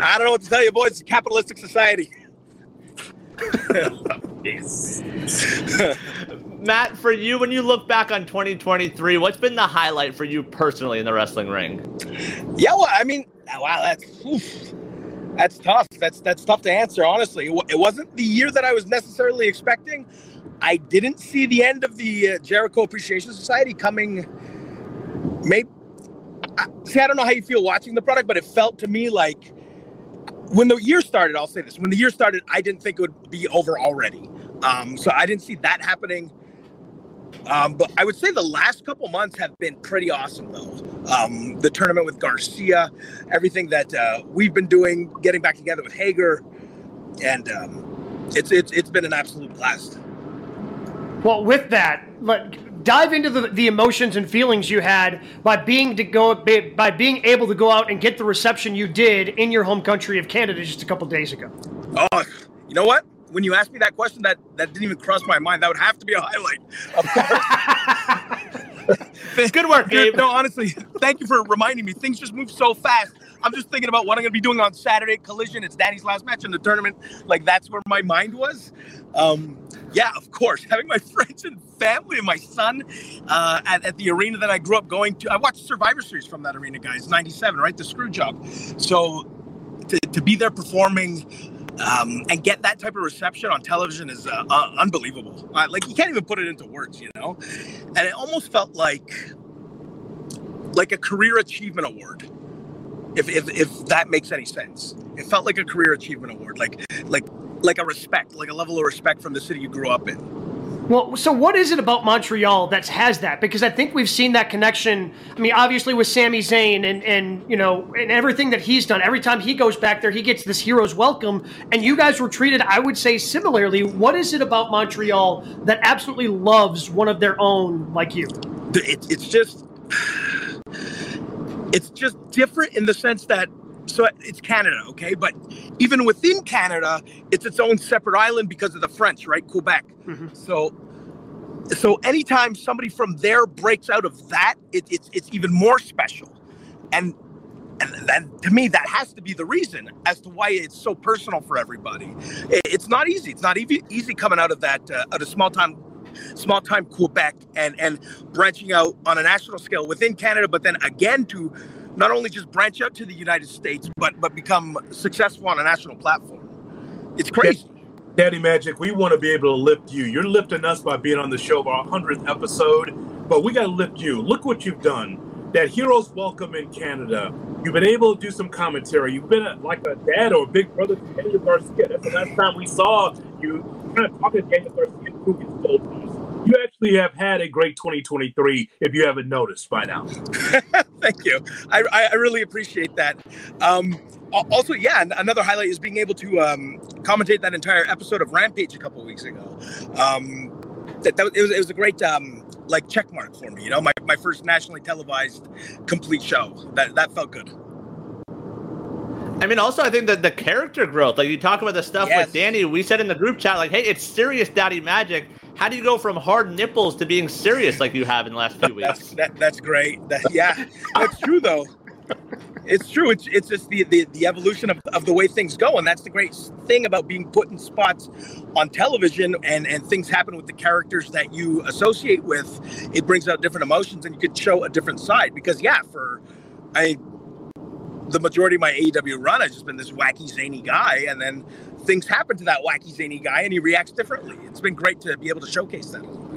Speaker 4: I don't know what to tell you, boys. It's a capitalistic society. [laughs]
Speaker 3: Matt, for you, when you look back on 2023, what's been the highlight for you personally in the wrestling ring?
Speaker 4: Yeah, well, I mean, wow, that's. Oof that's tough. That's that's tough to answer. Honestly, it wasn't the year that I was necessarily expecting. I didn't see the end of the uh, Jericho Appreciation Society coming. Maybe see, I don't know how you feel watching the product, but it felt to me like when the year started. I'll say this: when the year started, I didn't think it would be over already. Um, so I didn't see that happening. Um, but I would say the last couple months have been pretty awesome, though. Um, the tournament with Garcia, everything that uh, we've been doing, getting back together with Hager, and um, it's it's it's been an absolute blast.
Speaker 1: Well, with that, like, dive into the, the emotions and feelings you had by being to go by being able to go out and get the reception you did in your home country of Canada just a couple days ago.
Speaker 4: Oh, you know what? When you asked me that question, that that didn't even cross my mind. That would have to be a highlight. Of.
Speaker 3: Good work, Gabe.
Speaker 4: No, honestly, thank you for reminding me. Things just move so fast. I'm just thinking about what I'm going to be doing on Saturday. Collision. It's Danny's last match in the tournament. Like that's where my mind was. Um, yeah, of course. Having my [laughs] friends and family and my son uh, at, at the arena that I grew up going to. I watched Survivor Series from that arena, guys. '97, right? The screw job. So to, to be there performing um, and get that type of reception on television is uh, uh, unbelievable. Uh, like you can't even put it into words, you know. And it almost felt like like a career achievement award, if if if that makes any sense. It felt like a career achievement award, like like like a respect, like a level of respect from the city you grew up in.
Speaker 1: Well, so what is it about Montreal that has that? Because I think we've seen that connection. I mean, obviously with Sami Zayn and and you know and everything that he's done. Every time he goes back there, he gets this hero's welcome. And you guys were treated, I would say, similarly. What is it about Montreal that absolutely loves one of their own like you?
Speaker 4: It's it's just it's just different in the sense that so it's Canada, okay? But even within Canada, it's its own separate island because of the French, right? Quebec. Mm-hmm. So so anytime somebody from there breaks out of that, it, it's it's even more special. And and then to me, that has to be the reason as to why it's so personal for everybody. it's not easy. It's not easy, easy coming out of that uh, out of small time small time Quebec and and branching out on a national scale within Canada, but then again to not only just branch out to the United States, but but become successful on a national platform. It's crazy.
Speaker 2: Daddy Magic, we want to be able to lift you. You're lifting us by being on the show of our 100th episode, but we got to lift you. Look what you've done. That Heroes Welcome in Canada. You've been able to do some commentary. You've been a, like a dad or a big brother to Daniel Garcia. That's the last time we saw you kind of talking to Daniel Garcia through his you actually have had a great 2023 if you haven't noticed by now. [laughs]
Speaker 4: Thank you. I, I really appreciate that. Um, also, yeah, another highlight is being able to um, commentate that entire episode of Rampage a couple weeks ago. Um, that, that it was, it was a great um, like check mark for me. You know, my, my first nationally televised complete show. That that felt good.
Speaker 3: I mean, also, I think that the character growth, like you talk about the stuff yes. with Danny, we said in the group chat, like, hey, it's serious Daddy Magic. How do you go from hard nipples to being serious like you have in the last few weeks?
Speaker 4: That's, that, that's great. That, yeah, that's true though. It's true. It's it's just the, the, the evolution of, of the way things go, and that's the great thing about being put in spots on television, and and things happen with the characters that you associate with. It brings out different emotions, and you could show a different side. Because yeah, for I the majority of my AEW run, I've just been this wacky zany guy, and then things happen to that wacky zany guy and he reacts differently. It's been great to be able to showcase that.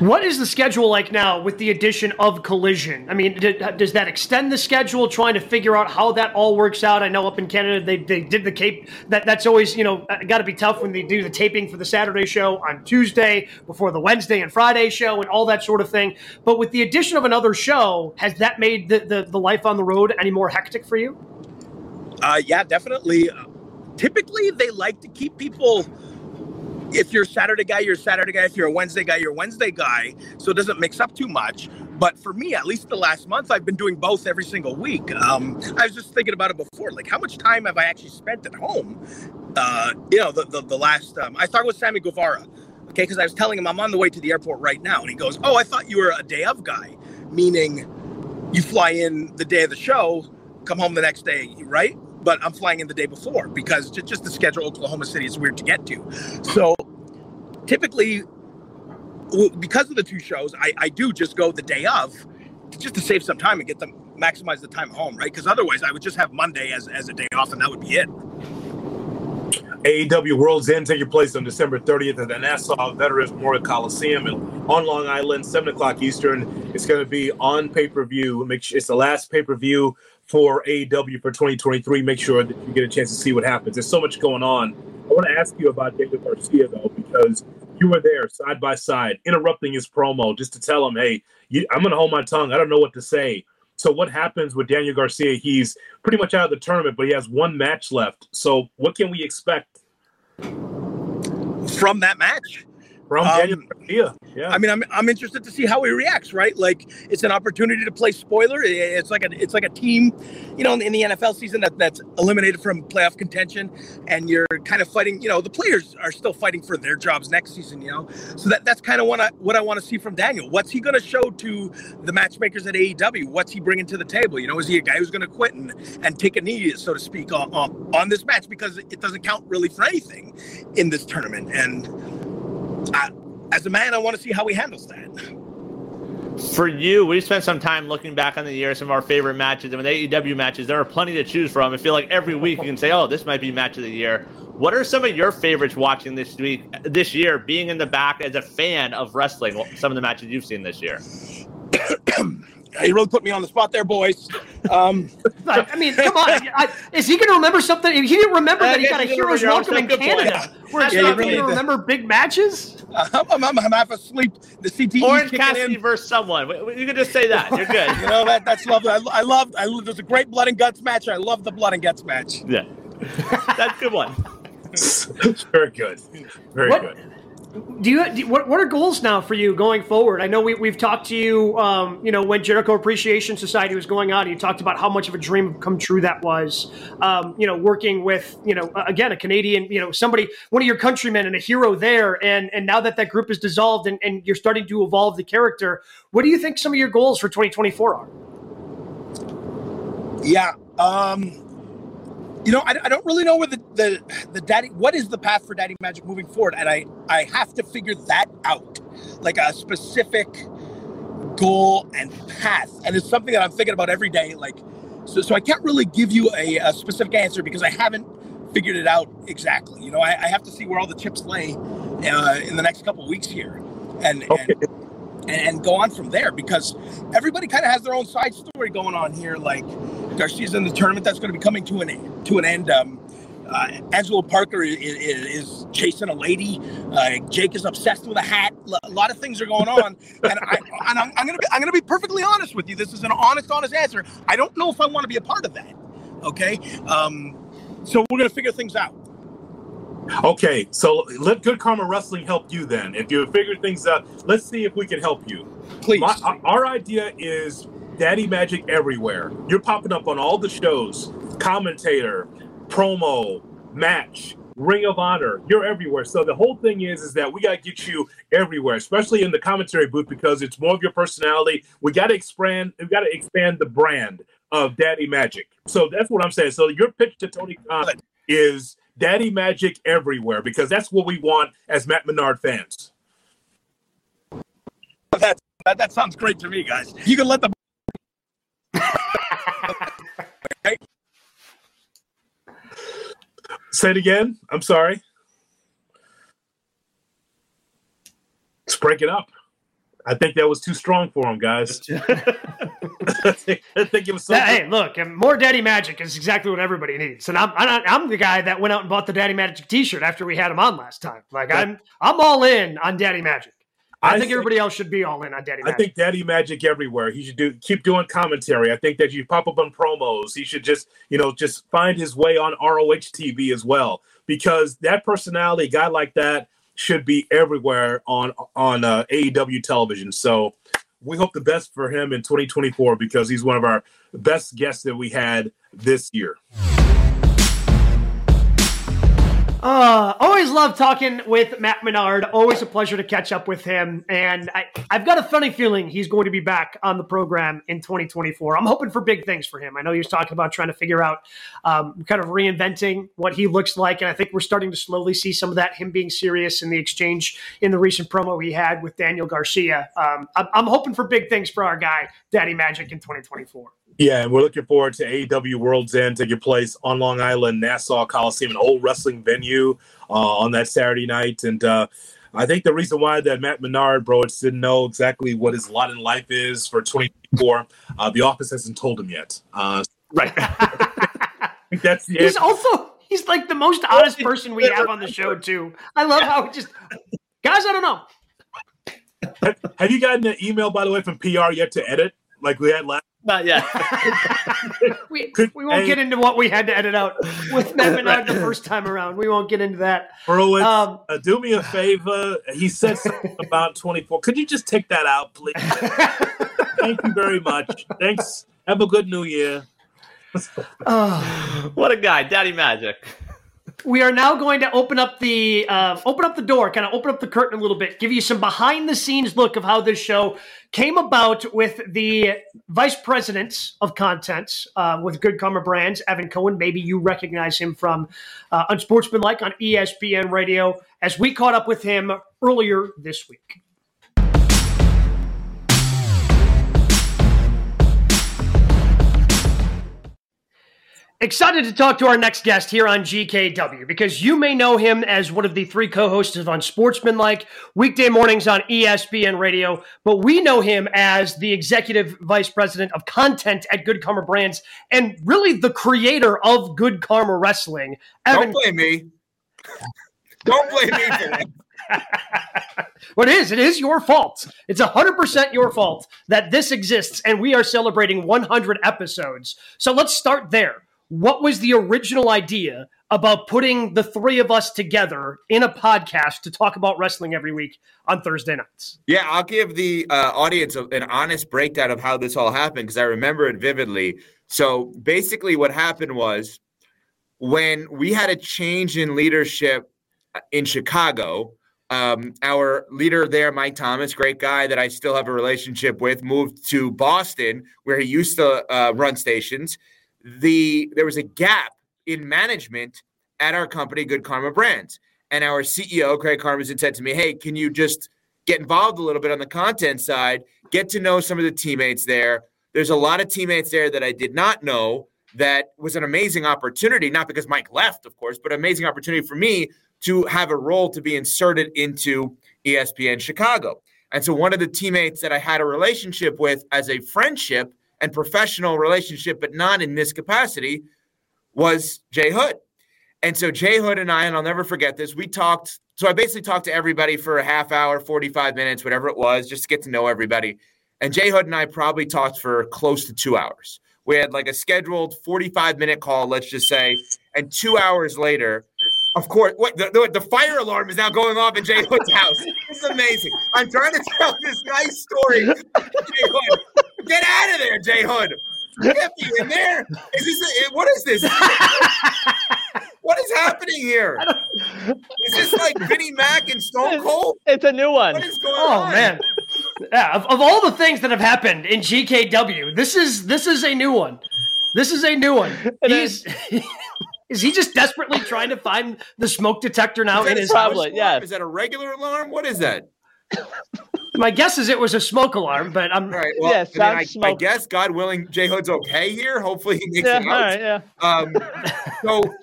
Speaker 1: What is the schedule like now with the addition of Collision? I mean, does that extend the schedule? Trying to figure out how that all works out. I know up in Canada they, they did the Cape. That that's always you know uh, got to be tough when they do the taping for the Saturday show on Tuesday before the Wednesday and Friday show and all that sort of thing. But with the addition of another show, has that made the the, the life on the road any more hectic for you?
Speaker 4: Uh, yeah, definitely typically they like to keep people if you're a Saturday guy, you're a Saturday guy. If you're a Wednesday guy, you're a Wednesday guy. So it doesn't mix up too much. But for me, at least the last month, I've been doing both every single week. Um, I was just thinking about it before. Like, how much time have I actually spent at home? Uh, you know, the, the, the last, um, I started with Sammy Guevara, okay, because I was telling him I'm on the way to the airport right now. And he goes, Oh, I thought you were a day of guy, meaning you fly in the day of the show, come home the next day, right? But I'm flying in the day before because just the schedule Oklahoma City is weird to get to. So typically, because of the two shows, I, I do just go the day of just to save some time and get them maximize the time home, right? Because otherwise, I would just have Monday as, as a day off and that would be it.
Speaker 2: AEW World's End taking place on December 30th at the Nassau Veterans Memorial Coliseum on Long Island, 7 o'clock Eastern. It's going to be on pay per view. It's the last pay per view for AEW for 2023. Make sure that you get a chance to see what happens. There's so much going on. I want to ask you about David Garcia though, because you were there side by side, interrupting his promo just to tell him, "Hey, you, I'm going to hold my tongue. I don't know what to say." So what happens with Daniel Garcia? He's pretty much out of the tournament, but he has one match left. So what can we expect
Speaker 4: from that match?
Speaker 2: From um, Daniel Garcia.
Speaker 4: Yeah. I mean, I'm, I'm interested to see how he reacts, right? Like it's an opportunity to play spoiler. It's like a it's like a team, you know, in, the NFL season that, that's eliminated from playoff contention, and you're kind of fighting. You know, the players are still fighting for their jobs next season. You know, so that that's kind of what I what I want to see from Daniel. What's he going to show to the matchmakers at AEW? What's he bringing to the table? You know, is he a guy who's going to quit and, and take a knee, so to speak, on, on on this match because it doesn't count really for anything in this tournament and. I, as a man, I want to see how he handles that.
Speaker 3: For you, we spent some time looking back on the year, some of our favorite matches. And with AEW matches, there are plenty to choose from. I feel like every week you can say, "Oh, this might be match of the year." What are some of your favorites watching this week, this year, being in the back as a fan of wrestling? Some of the matches you've seen this year. [clears throat]
Speaker 4: you really put me on the spot there, boys. Um, [laughs]
Speaker 1: I mean, come on. I, is he going to remember something? He didn't remember that he got a hero's welcome in Canada. Where it's yeah, not really to remember big matches.
Speaker 4: I'm, I'm, I'm, half asleep. The CTE
Speaker 3: Orange Cassidy in. versus someone. You can just say that. You're good. [laughs]
Speaker 4: you know that that's lovely. I, I love. I love. There's a great blood and guts match. I love the blood and guts match.
Speaker 3: Yeah, [laughs] that's a good one. [laughs]
Speaker 2: Very good. Very what, good
Speaker 1: do you, do, what, what are goals now for you going forward? I know we, we've talked to you, um, you know, when Jericho Appreciation Society was going on, you talked about how much of a dream come true that was, um, you know, working with, you know, again, a Canadian, you know, somebody, one of your countrymen and a hero there. And, and now that that group is dissolved and, and you're starting to evolve the character, what do you think some of your goals for 2024 are?
Speaker 4: Yeah. Um, you know, I, I, don't really know where the, the the daddy what is the path for Daddy Magic moving forward, and I I have to figure that out, like a specific goal and path, and it's something that I'm thinking about every day. Like, so so I can't really give you a, a specific answer because I haven't figured it out exactly. You know, I, I have to see where all the chips lay uh, in the next couple weeks here, and, okay. and and, go on from there because everybody kind of has their own side story going on here. Like Garcia's in the tournament that's going to be coming to an to an end. Um, uh, Angelo Parker is, is, is, chasing a lady. Uh, Jake is obsessed with a hat. A lot of things are going on, and, I, and I'm, I'm, gonna be I'm gonna be perfectly honest with you. This is an honest, honest answer. I don't know if I want to be a part of that. Okay, um, so we're gonna figure things out.
Speaker 2: Okay, so let Good Karma Wrestling help you then. If you figure things out, let's see if we can help you.
Speaker 4: Please.
Speaker 2: My, uh, our idea is Daddy Magic everywhere. You're popping up on all the shows, commentator, promo, match, Ring of Honor. You're everywhere. So the whole thing is is that we got to get you everywhere, especially in the commentary booth because it's more of your personality. We got to expand. We got to expand the brand of Daddy Magic. So that's what I'm saying. So your pitch to Tony Khan is Daddy Magic everywhere because that's what we want as Matt Menard fans.
Speaker 4: That, that, that sounds great to me, guys. You can let the. [laughs]
Speaker 2: Say it again. I'm sorry. Let's break it up. I think that was too strong for him, guys. [laughs] [laughs]
Speaker 1: I, think, it was. So hey, look, more Daddy Magic is exactly what everybody needs, and I'm, I'm I'm the guy that went out and bought the Daddy Magic T-shirt after we had him on last time. Like yeah. I'm I'm all in on Daddy Magic. I, I think, think, everybody else should be all in on Daddy. Magic.
Speaker 2: I think Daddy Magic everywhere. He should do keep doing commentary. I think that you pop up on promos. He should just you know just find his way on ROH TV as well because that personality, guy like that should be everywhere on on uh, AEW television. So we hope the best for him in 2024 because he's one of our best guests that we had this year.
Speaker 1: Uh, always love talking with Matt Menard. Always a pleasure to catch up with him. And I, have got a funny feeling he's going to be back on the program in 2024. I'm hoping for big things for him. I know he was talking about trying to figure out um, kind of reinventing what he looks like. And I think we're starting to slowly see some of that, him being serious in the exchange in the recent promo he had with Daniel Garcia. Um, I'm, I'm hoping for big things for our guy, Daddy Magic, in 2024.
Speaker 2: Yeah, and we're looking forward to AEW World's End taking place on Long Island, Nassau Coliseum, an old wrestling venue uh, on that Saturday night. And uh, I think the reason why that Matt Menard, bro, it's didn't know exactly what his lot in life is for 2024, uh, the office hasn't told him yet. Uh,
Speaker 1: right. [laughs] that's the He's also he's like the most honest person we have on the show too. I love how just Guys, I don't know.
Speaker 2: Have you gotten an email, by the way, from PR yet to edit like we had last?
Speaker 3: Not yet. [laughs]
Speaker 1: we, we won't get into what we had to edit out with Matt [laughs] Menard the first time around. We won't get into that.
Speaker 2: Bruins, um, uh, do me a favor. He said something [laughs] about 24. Could you just take that out, please? Thank you very much. Thanks. Have a good new year.
Speaker 3: oh, what a guy, Daddy Magic
Speaker 1: we are now going to open up the uh, open up the door, kind of open up the curtain a little bit, give you some behind the scenes look of how this show came about with the vice president of content uh, with Good Karma Brands, Evan Cohen. Maybe you recognize him from uh, Unsportsmanlike on ESPN Radio, as we caught up with him earlier this week. Excited to talk to our next guest here on GKW because you may know him as one of the three co hosts of Unsportsmanlike weekday mornings on ESPN Radio, but we know him as the executive vice president of content at Good Karma Brands and really the creator of Good Karma Wrestling.
Speaker 5: Evan- Don't blame me. Don't blame me for that. [laughs]
Speaker 1: well, it is. It is your fault. It's 100% your fault that this exists and we are celebrating 100 episodes. So let's start there what was the original idea about putting the three of us together in a podcast to talk about wrestling every week on Thursday nights?
Speaker 5: Yeah, I'll give the uh, audience an honest breakdown of how this all happened because I remember it vividly. So basically, what happened was when we had a change in leadership uh, in Chicago. Um, our leader there, Mike Thomas, great guy that I still have a relationship with, moved to Boston where he used to uh, run stations the there was a gap in management at our company, Good Karma Brands. And our CEO, Craig Karmazin, said to me, Hey, can you just get involved a little bit on the content side, get to know some of the teammates there? There's a lot of teammates there that I did not know that was an amazing opportunity, not because Mike left, of course, but amazing opportunity for me to have a role to be inserted into ESPN Chicago. And so one of the teammates that I had a relationship with as a friendship and professional relationship, but not in this capacity, was Jay Hood. And so Jay Hood and I, and I'll never forget this, we talked. So I basically talked to everybody for a half hour, 45 minutes, whatever it was, just to get to know everybody. And Jay Hood and I probably talked for close to two hours. We had like a scheduled 45 minute call, let's just say. And two hours later, of course, what the, the, the, fire alarm is now going off in Jay Hood's [laughs] house. It's amazing. I'm trying to tell this nice story. Jay Hood, get out of there, Jay Hood. Get me in there. Is this a, what is this? [laughs] what is happening here? Is this like Vinnie Mac and Stone Cold?
Speaker 3: It's a new one.
Speaker 5: What is going
Speaker 1: oh,
Speaker 5: on?
Speaker 1: Oh man. Yeah, of, of all the things that have happened in GKW, this is this is a new one. This is a new one. He's [laughs] Is he just desperately trying to find the smoke detector now in his
Speaker 3: probably, house? Yeah.
Speaker 5: Is that a regular alarm? What is that?
Speaker 1: My guess is it was a smoke alarm, but I'm.
Speaker 5: All right. Well, yeah, I, mean, I, I, guess God willing, Jay Hood's okay here. Hopefully, he makes
Speaker 3: yeah,
Speaker 5: it
Speaker 3: out. All right, yeah.
Speaker 5: Um, so,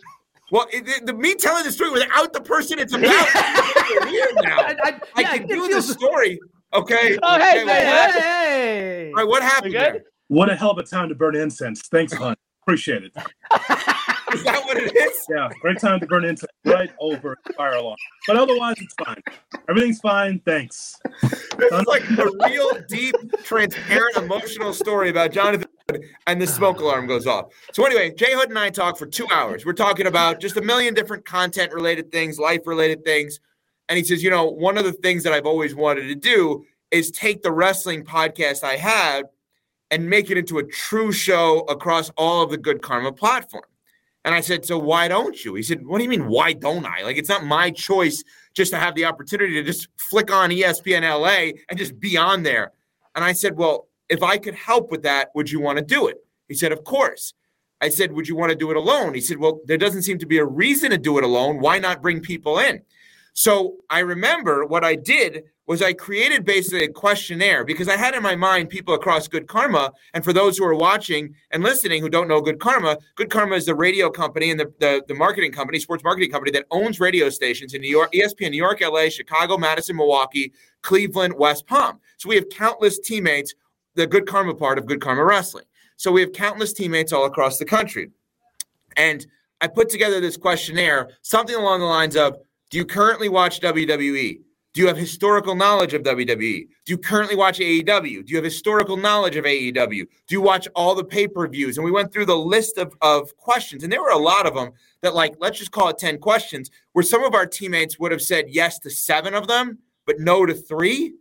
Speaker 5: well, it, the, me telling the story without the person it's about here [laughs] now. I, I, I yeah, can do the story. Okay.
Speaker 3: Oh,
Speaker 5: hey,
Speaker 3: okay, hey, hey, hey.
Speaker 5: All right, what happened there?
Speaker 2: What a hell of a time to burn incense. Thanks, hon. Appreciate it. [laughs]
Speaker 5: is that what it is?
Speaker 2: Yeah, great time to burn into right over fire alarm. But otherwise, it's fine. Everything's fine. Thanks.
Speaker 5: This is like a real deep, transparent, emotional story about Jonathan and the smoke alarm goes off. So anyway, Jay Hood and I talk for two hours. We're talking about just a million different content related things, life related things. And he says, you know, one of the things that I've always wanted to do is take the wrestling podcast I had and make it into a true show across all of the Good Karma platform. And I said, So why don't you? He said, What do you mean, why don't I? Like, it's not my choice just to have the opportunity to just flick on ESPN LA and just be on there. And I said, Well, if I could help with that, would you want to do it? He said, Of course. I said, Would you want to do it alone? He said, Well, there doesn't seem to be a reason to do it alone. Why not bring people in? So I remember what I did was I created basically a questionnaire because I had in my mind people across Good Karma. And for those who are watching and listening who don't know Good Karma, Good Karma is the radio company and the, the, the, marketing company, sports marketing company that owns radio stations in New York, ESPN, New York, LA, Chicago, Madison, Milwaukee, Cleveland, West Palm. So we have countless teammates, the Good Karma part of Good Karma Wrestling. So we have countless teammates all across the country. And I put together this questionnaire, something along the lines of Do you currently watch WWE? Do you have historical knowledge of WWE? Do you currently watch AEW? Do you have historical knowledge of AEW? Do you watch all the pay per views? And we went through the list of, of questions, and there were a lot of them that, like, let's just call it 10 questions, where some of our teammates would have said yes to seven of them, but no to three.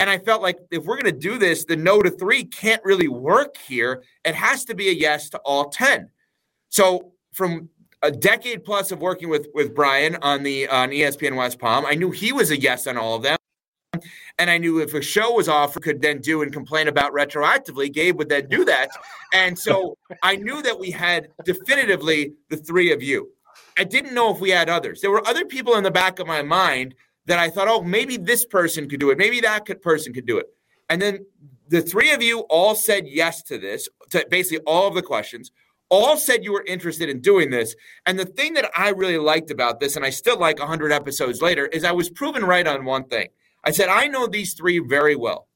Speaker 5: And I felt like if we're going to do this, the no to three can't really work here. It has to be a yes to all 10. So from a decade plus of working with with Brian on the uh, on ESPN West Palm. I knew he was a yes on all of them. And I knew if a show was offered, could then do and complain about retroactively, Gabe would then do that. And so I knew that we had definitively the three of you. I didn't know if we had others. There were other people in the back of my mind that I thought, oh, maybe this person could do it. Maybe that could, person could do it. And then the three of you all said yes to this, to basically all of the questions all said you were interested in doing this. And the thing that I really liked about this, and I still like 100 episodes later, is I was proven right on one thing. I said, I know these three very well.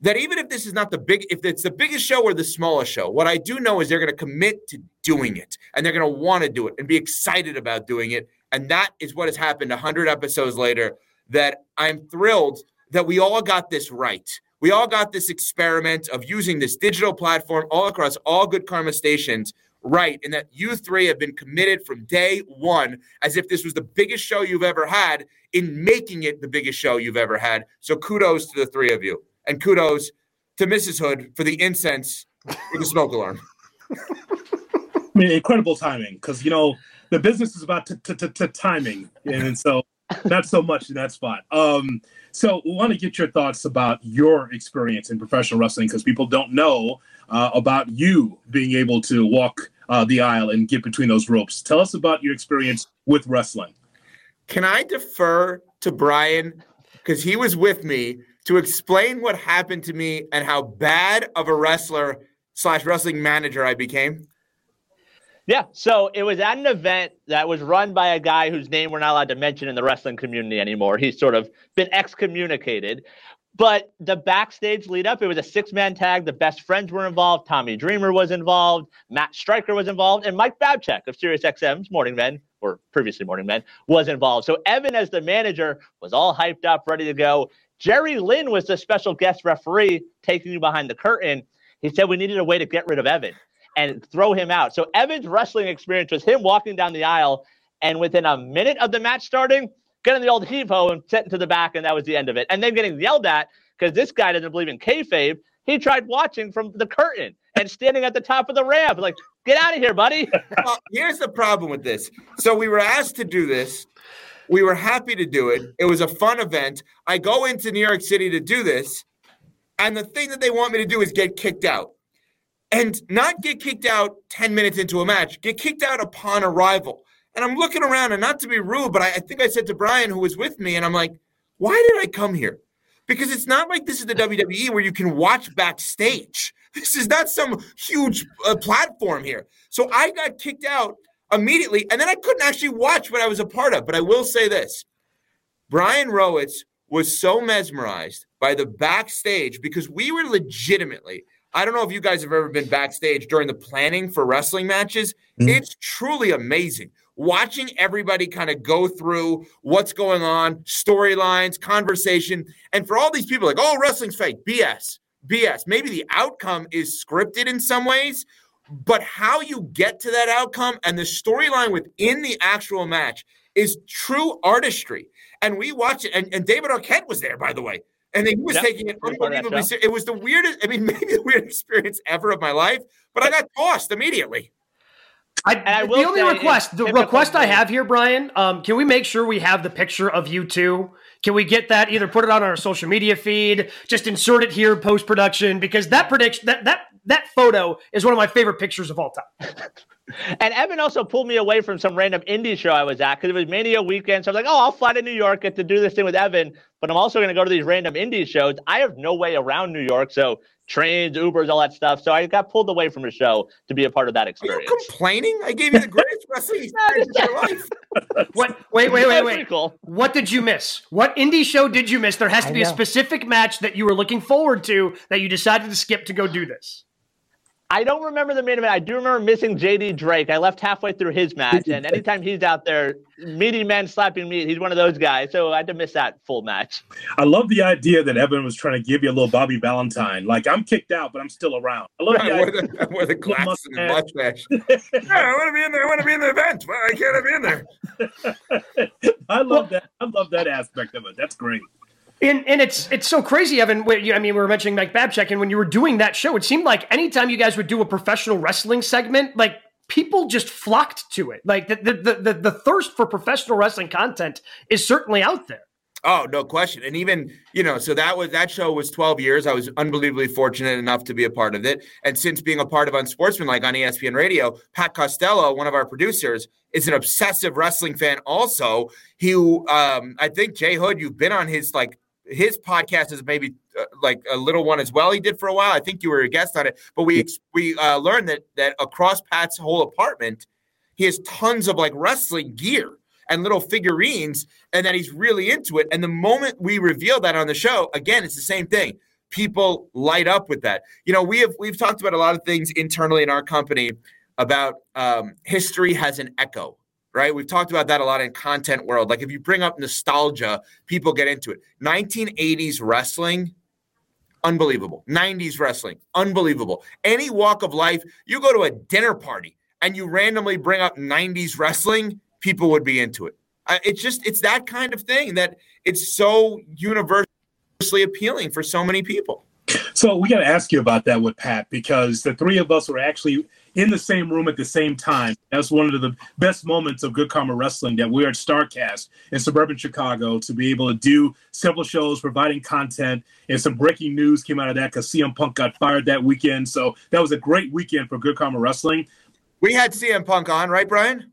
Speaker 5: That even if this is not the big, if it's the biggest show or the smallest show, what I do know is they're going to commit to doing it and they're going to want to do it and be excited about doing it. And that is what has happened 100 episodes later. That I'm thrilled that we all got this right. We all got this experiment of using this digital platform all across all good karma stations right and that you three have been committed from day one as if this was the biggest show you've ever had in making it the biggest show you've ever had. So kudos to the three of you. And kudos to Mrs. Hood for the incense for the smoke alarm.
Speaker 2: I mean, incredible timing because, you know, the business is about t- t- t- timing. And so not so much in that spot. Um, so we want to get your thoughts about your experience in professional wrestling because people don't know uh, about you being able to walk uh, the aisle and get between those ropes. Tell us about your experience with wrestling.
Speaker 5: Can I defer to Brian because he was with me to explain what happened to me and how bad of a wrestler slash wrestling manager I became?
Speaker 3: Yeah, so it was at an event that was run by a guy whose name we're not allowed to mention in the wrestling community anymore. He's sort of been excommunicated. But the backstage lead up, it was a six man tag. The best friends were involved. Tommy Dreamer was involved. Matt Striker was involved. And Mike Babchik of SiriusXM's Morning Men, or previously Morning Men, was involved. So Evan, as the manager, was all hyped up, ready to go. Jerry Lynn was the special guest referee taking you behind the curtain. He said we needed a way to get rid of Evan and throw him out. So Evan's wrestling experience was him walking down the aisle, and within a minute of the match starting, getting the old heave ho and sent to the back, and that was the end of it. And then getting yelled at because this guy doesn't believe in kayfabe. He tried watching from the curtain and standing at the top of the ramp, like, get out of here, buddy. [laughs]
Speaker 5: well, here's the problem with this. So we were asked to do this. We were happy to do it. It was a fun event. I go into New York City to do this, and the thing that they want me to do is get kicked out. And not get kicked out 10 minutes into a match, get kicked out upon arrival. And I'm looking around, and not to be rude, but I, I think I said to Brian, who was with me, and I'm like, why did I come here? Because it's not like this is the WWE where you can watch backstage. [laughs] This is not some huge uh, platform here. So I got kicked out immediately, and then I couldn't actually watch what I was a part of. But I will say this Brian Rowitz was so mesmerized by the backstage because we were legitimately I don't know if you guys have ever been backstage during the planning for wrestling matches. Mm-hmm. It's truly amazing watching everybody kind of go through what's going on, storylines, conversation. And for all these people, like, oh, wrestling's fake, BS, BS. Maybe the outcome is scripted in some ways, but how you get to that outcome and the storyline within the actual match is true artistry. And we watch it, and, and David Arquette was there, by the way. And he was yep. taking it unbelievably serious. It was the weirdest, I mean, [laughs] maybe the weirdest experience ever of my life, but I got tossed immediately.
Speaker 1: I, I the only request, the request I have here, Brian, um, can we make sure we have the picture of you two? Can we get that? Either put it on our social media feed, just insert it here post production, because that prediction, that that that photo is one of my favorite pictures of all time. [laughs]
Speaker 3: and Evan also pulled me away from some random indie show I was at because it was Mania weekend. So I was like, oh, I'll fly to New York, get to do this thing with Evan, but I'm also going to go to these random indie shows. I have no way around New York, so trains, Ubers, all that stuff. So I got pulled away from the show to be a part of that experience.
Speaker 5: Are you complaining? I gave you the greatest [laughs] wrestling experience of your life.
Speaker 1: What? Wait, wait, wait, wait. Cool. What did you miss? What indie show did you miss? There has to be a specific match that you were looking forward to that you decided to skip to go do this.
Speaker 3: I don't remember the main event. I do remember missing JD Drake. I left halfway through his match, and anytime he's out there, meaty men slapping meat, he's one of those guys. So I had to miss that full match.
Speaker 2: I love the idea that Evan was trying to give you a little Bobby Valentine. Like I'm kicked out, but I'm still around. I love
Speaker 5: yeah, the, with the glasses and mustache. [laughs] yeah, I want to be in there. I want to be in the event. Well, I can't be
Speaker 2: in there. [laughs] I love that. I love that aspect of it. That's great.
Speaker 1: And, and it's it's so crazy, Evan. I mean, we were mentioning Mike Babchik, and when you were doing that show, it seemed like anytime you guys would do a professional wrestling segment, like people just flocked to it. Like the the the, the thirst for professional wrestling content is certainly out there.
Speaker 5: Oh, no question. And even, you know, so that was that show was 12 years. I was unbelievably fortunate enough to be a part of it. And since being a part of Unsportsmanlike on ESPN Radio, Pat Costello, one of our producers, is an obsessive wrestling fan also. He um I think Jay Hood, you've been on his like his podcast is maybe uh, like a little one as well. He did for a while. I think you were a guest on it, but we we uh, learned that that across Pat's whole apartment, he has tons of like wrestling gear and little figurines, and that he's really into it. And the moment we reveal that on the show, again, it's the same thing. People light up with that. You know, we have we've talked about a lot of things internally in our company about um, history has an echo right? We've talked about that a lot in content world. Like if you bring up nostalgia, people get into it. 1980s wrestling, unbelievable. 90s wrestling, unbelievable. Any walk of life, you go to a dinner party and you randomly bring up 90s wrestling, people would be into it. It's just it's that kind of thing that it's so universally appealing for so many people.
Speaker 2: So we got to ask you about that with Pat because the three of us were actually in the same room at the same time. That's one of the best moments of Good Karma Wrestling that we're at Starcast in suburban Chicago to be able to do several shows, providing content, and some breaking news came out of that because CM Punk got fired that weekend. So that was a great weekend for Good Karma Wrestling.
Speaker 5: We had CM Punk on, right, Brian?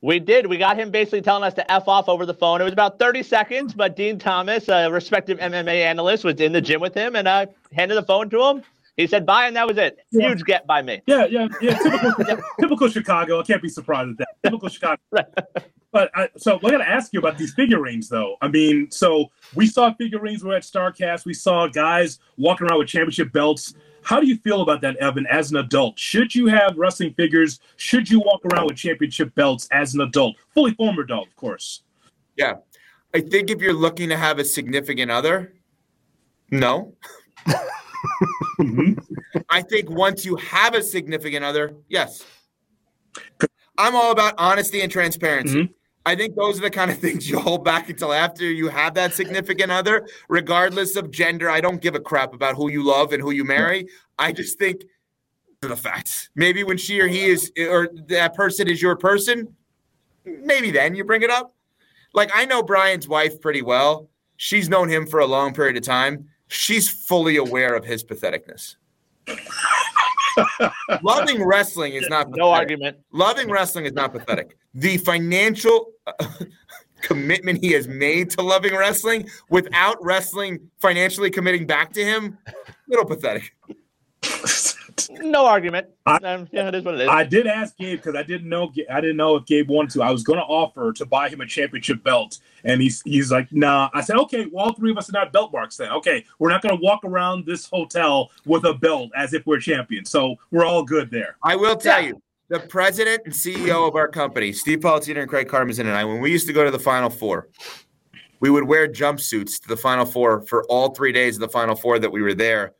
Speaker 3: We did. We got him basically telling us to F off over the phone. It was about 30 seconds, but Dean Thomas, a respected MMA analyst, was in the gym with him and I handed the phone to him. He said bye, and that was it. Yeah. Huge get by me.
Speaker 2: Yeah, yeah, yeah. Typical, [laughs] typical Chicago. I can't be surprised at that. Typical Chicago. [laughs] but I, so I got to ask you about these figurines, though. I mean, so we saw figurines. We're at Starcast. We saw guys walking around with championship belts. How do you feel about that, Evan, as an adult? Should you have wrestling figures? Should you walk around with championship belts as an adult? Fully formed adult, of course.
Speaker 5: Yeah. I think if you're looking to have a significant other, no. [laughs] mm-hmm. I think once you have a significant other, yes. I'm all about honesty and transparency. Mm-hmm. I think those are the kind of [laughs] things you hold back until after you have that significant other, regardless of gender. I don't give a crap about who you love and who you marry. I just think the facts. Maybe when she or he is, or that person is your person, maybe then you bring it up. Like I know Brian's wife pretty well. She's known him for a long period of time. She's fully aware of his patheticness. Loving wrestling is not [laughs] pathetic.
Speaker 3: no argument.
Speaker 5: Loving wrestling is not pathetic. The financial uh, [laughs] commitment he has made to loving wrestling without wrestling financially committing back to him, little pathetic. [laughs]
Speaker 3: no argument. I, um, yeah, it is what it is.
Speaker 2: I did ask Gabe because I didn't know I didn't know if Gabe wanted to. I was going to offer to buy him a championship belt, and he's he's like, "Nah." I said, "Okay, well, all three of us are not belt marks then. Okay, we're not going to walk around this hotel with a belt as if we're champions. So we're all good there."
Speaker 5: I will tell yeah. you, the president and CEO of our company, Steve Politziner and Craig Karmazin, and I, when we used to go to the Final Four, we would wear jumpsuits to the Final Four for all three days of the Final Four that we were there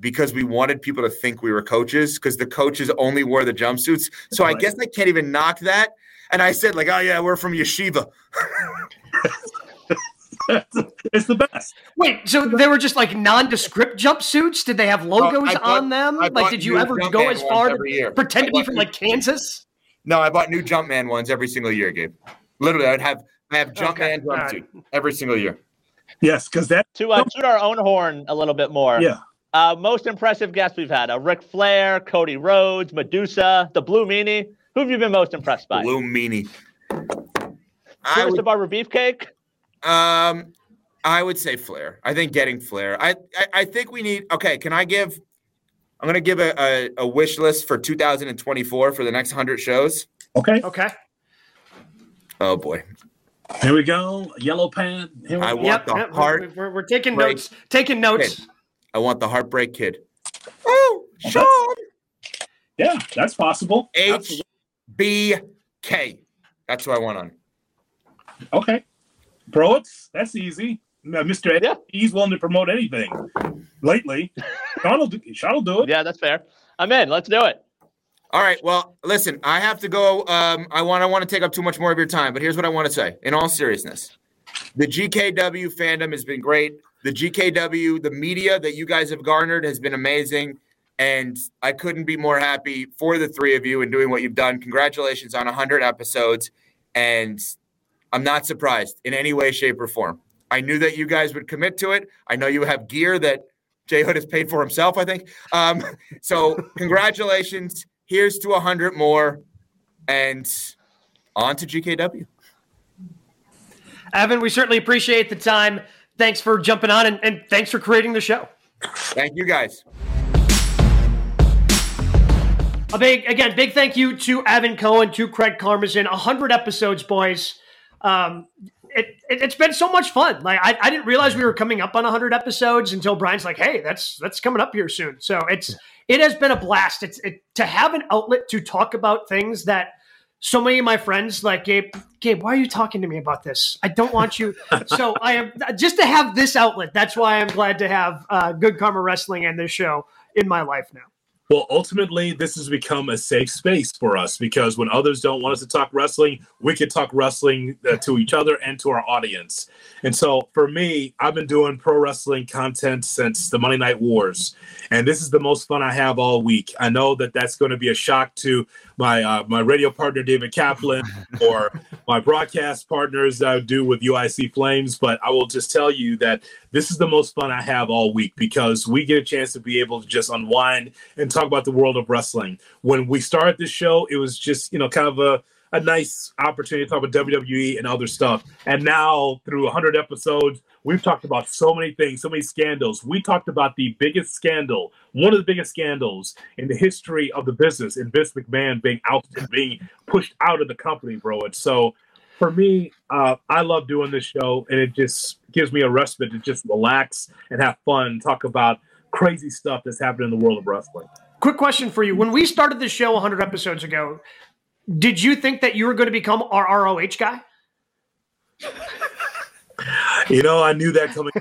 Speaker 5: because we wanted people to think we were coaches because the coaches only wore the jumpsuits. So I guess I can't even knock that. And I said, like, oh yeah, we're from yeshiva. [laughs]
Speaker 2: it's the best.
Speaker 1: Wait, so they were just like nondescript jumpsuits? Did they have logos bought, on them? like, did you ever go as far to year. pretend to be from like Kansas?
Speaker 5: No, I bought new Jumpman ones every single year, Gabe. Literally, I'd have I have Jumpman okay. jumpsuit right. every single year.
Speaker 2: Yes, because that
Speaker 3: to uh, toot our own horn a little bit more.
Speaker 2: Yeah,
Speaker 3: uh, most impressive guests we've had: uh, Ric Flair, Cody Rhodes, Medusa, the Blue Meanie. Who have you been most impressed by?
Speaker 5: Blue Meanie.
Speaker 3: Brutus the Barber Beefcake.
Speaker 5: Um, I would say Flair. I think getting Flair. I, I, I think we need. Okay, can I give? I'm going to give a, a, a, wish list for 2024 for the next hundred shows.
Speaker 2: Okay.
Speaker 1: Okay.
Speaker 5: Oh boy.
Speaker 2: Here we go. Yellow pad.
Speaker 5: Here we I go. want yep, the yep, heart.
Speaker 1: We're, we're, taking break. notes. Taking notes.
Speaker 5: I want the Heartbreak Kid. Oh, Shawn.
Speaker 2: Yeah, that's possible.
Speaker 5: HBK. That's who I want on.
Speaker 2: Okay. Bro, it's that's easy. Mr. Ed,
Speaker 3: Yeah.
Speaker 2: he's willing to promote anything lately. Shawn will do, Shawn will do it.
Speaker 3: Yeah, that's fair. I'm in. Let's do it.
Speaker 5: All right. Well, listen, I have to go. Um, I want I want to take up too much more of your time, but here's what I want to say. In all seriousness, the GKW fandom has been great. The GKW, the media that you guys have garnered has been amazing. And I couldn't be more happy for the three of you and doing what you've done. Congratulations on 100 episodes. And I'm not surprised in any way, shape, or form. I knew that you guys would commit to it. I know you have gear that Jay Hood has paid for himself, I think. Um, [laughs] so, congratulations. Here's to 100 more. And on to GKW.
Speaker 1: Evan, we certainly appreciate the time. Thanks for jumping on and, and thanks for creating the show.
Speaker 5: Thank you, guys.
Speaker 1: A big, again, big thank you to Evan Cohen, to Craig Karmazin. 100 episodes, boys. Um, it, it, has been so much fun. Like I, I didn't realize we were coming up on 100 episodes until Brian's like, "Hey, that's that's coming up here soon." So it's it has been a blast. It's it, to have an outlet to talk about things that so many of my friends like Gabe. Gabe, why are you talking to me about this? I don't want you. so I am just to have this outlet. That's why I'm glad to have uh, Good Karma Wrestling and this show in my life now.
Speaker 2: Well, ultimately, this has become a safe space for us because when others don't want us to talk wrestling, we can talk wrestling uh, to each other and to our audience. And so for me, I've been doing pro wrestling content since the Monday Night Wars. And this is the most fun I have all week. I know that that's going to be a shock to my uh, my radio partner David Kaplan [laughs] or my broadcast partners that I do with UIC Flames, but I will just tell you that this is the most fun I have all week because we get a chance to be able to just unwind and talk about the world of wrestling. When we started this show, it was just you know kind of a a nice opportunity to talk about WWE and other stuff. And now, through 100 episodes, we've talked about so many things, so many scandals. We talked about the biggest scandal, one of the biggest scandals in the history of the business, in Vince McMahon being ousted, being pushed out of the company, bro. And so, for me, uh, I love doing this show, and it just gives me a respite to just relax and have fun, talk about crazy stuff that's happening in the world of wrestling.
Speaker 1: Quick question for you. When we started this show 100 episodes ago, did you think that you were going to become our ROH guy? [laughs]
Speaker 2: You know, I knew that coming.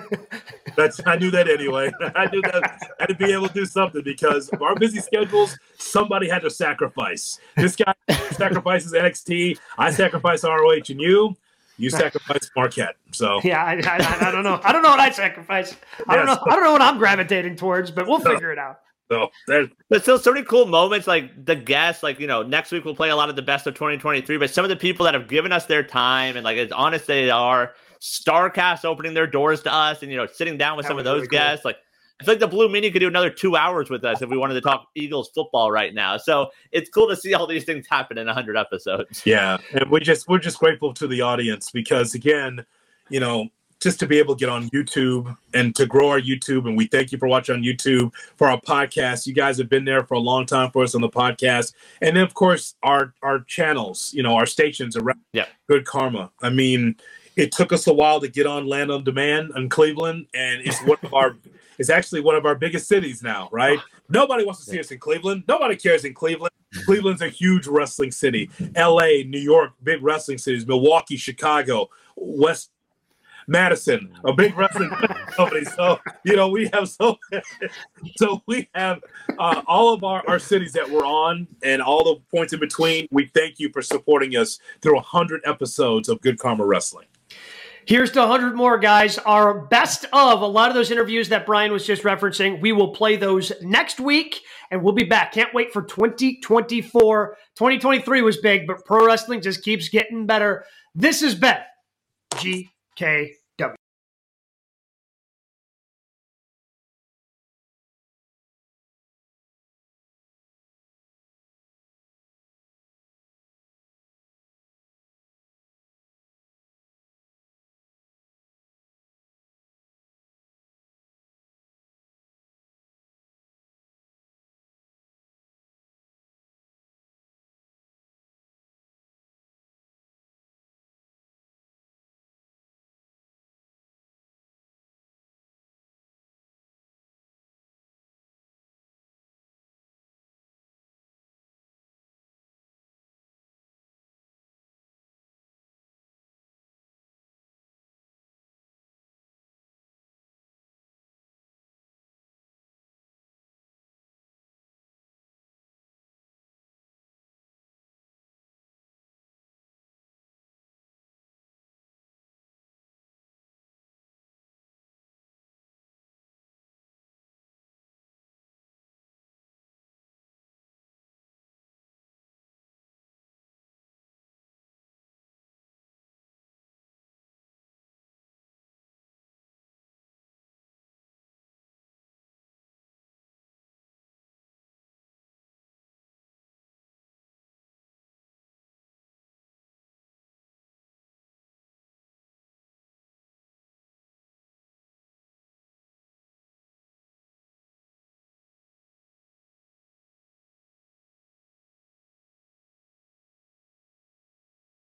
Speaker 2: That's I knew that anyway. [laughs] I knew that I had to be able to do something because of our busy schedules. Somebody had to sacrifice. This guy [laughs] sacrifices NXT. I sacrifice ROH, and you, you sacrifice Marquette. So [laughs]
Speaker 1: yeah, I, I, I don't know. I don't know what I sacrifice. I don't know. I don't know what I'm gravitating towards, but we'll figure it out.
Speaker 2: So there's
Speaker 3: But still, so many cool moments. Like the guests, like you know, next week we'll play a lot of the best of 2023. But some of the people that have given us their time and like as honest they are, Starcast opening their doors to us, and you know, sitting down with
Speaker 1: That
Speaker 3: some of those
Speaker 1: really cool.
Speaker 3: guests. Like I feel like the Blue Meanie could do another two hours with us if we wanted to talk [laughs] Eagles football right now. So it's cool to see all these things happen in 100 episodes.
Speaker 2: Yeah, and we just we're just grateful to the audience because again, you know, just to be able to get on YouTube and to grow our YouTube, and we thank you for watching on YouTube for our podcast. You guys have been there for a long time for us on the podcast, and then of course our our channels, you know, our stations around
Speaker 3: Yeah.
Speaker 2: Good Karma. I mean, it took us a while to get on Land on Demand in Cleveland, and it's one of our [laughs] it's actually one of our biggest cities now, right? Nobody wants to see us in Cleveland. Nobody cares in Cleveland. Cleveland's a huge wrestling city. LA, New York, big wrestling cities. Milwaukee, Chicago, West Madison, a big wrestling [laughs] company. So, you know, we have so [laughs] so we have uh, all of our, our cities that we're on and all the points in between. We thank you for supporting us through 100 episodes of Good Karma Wrestling.
Speaker 1: Here's to 100 more, guys. Our best of a lot of those interviews that Brian was just referencing. We will play those next week and we'll be back. Can't wait for 2024. 2023 was big, but pro wrestling just keeps getting better. This has been GK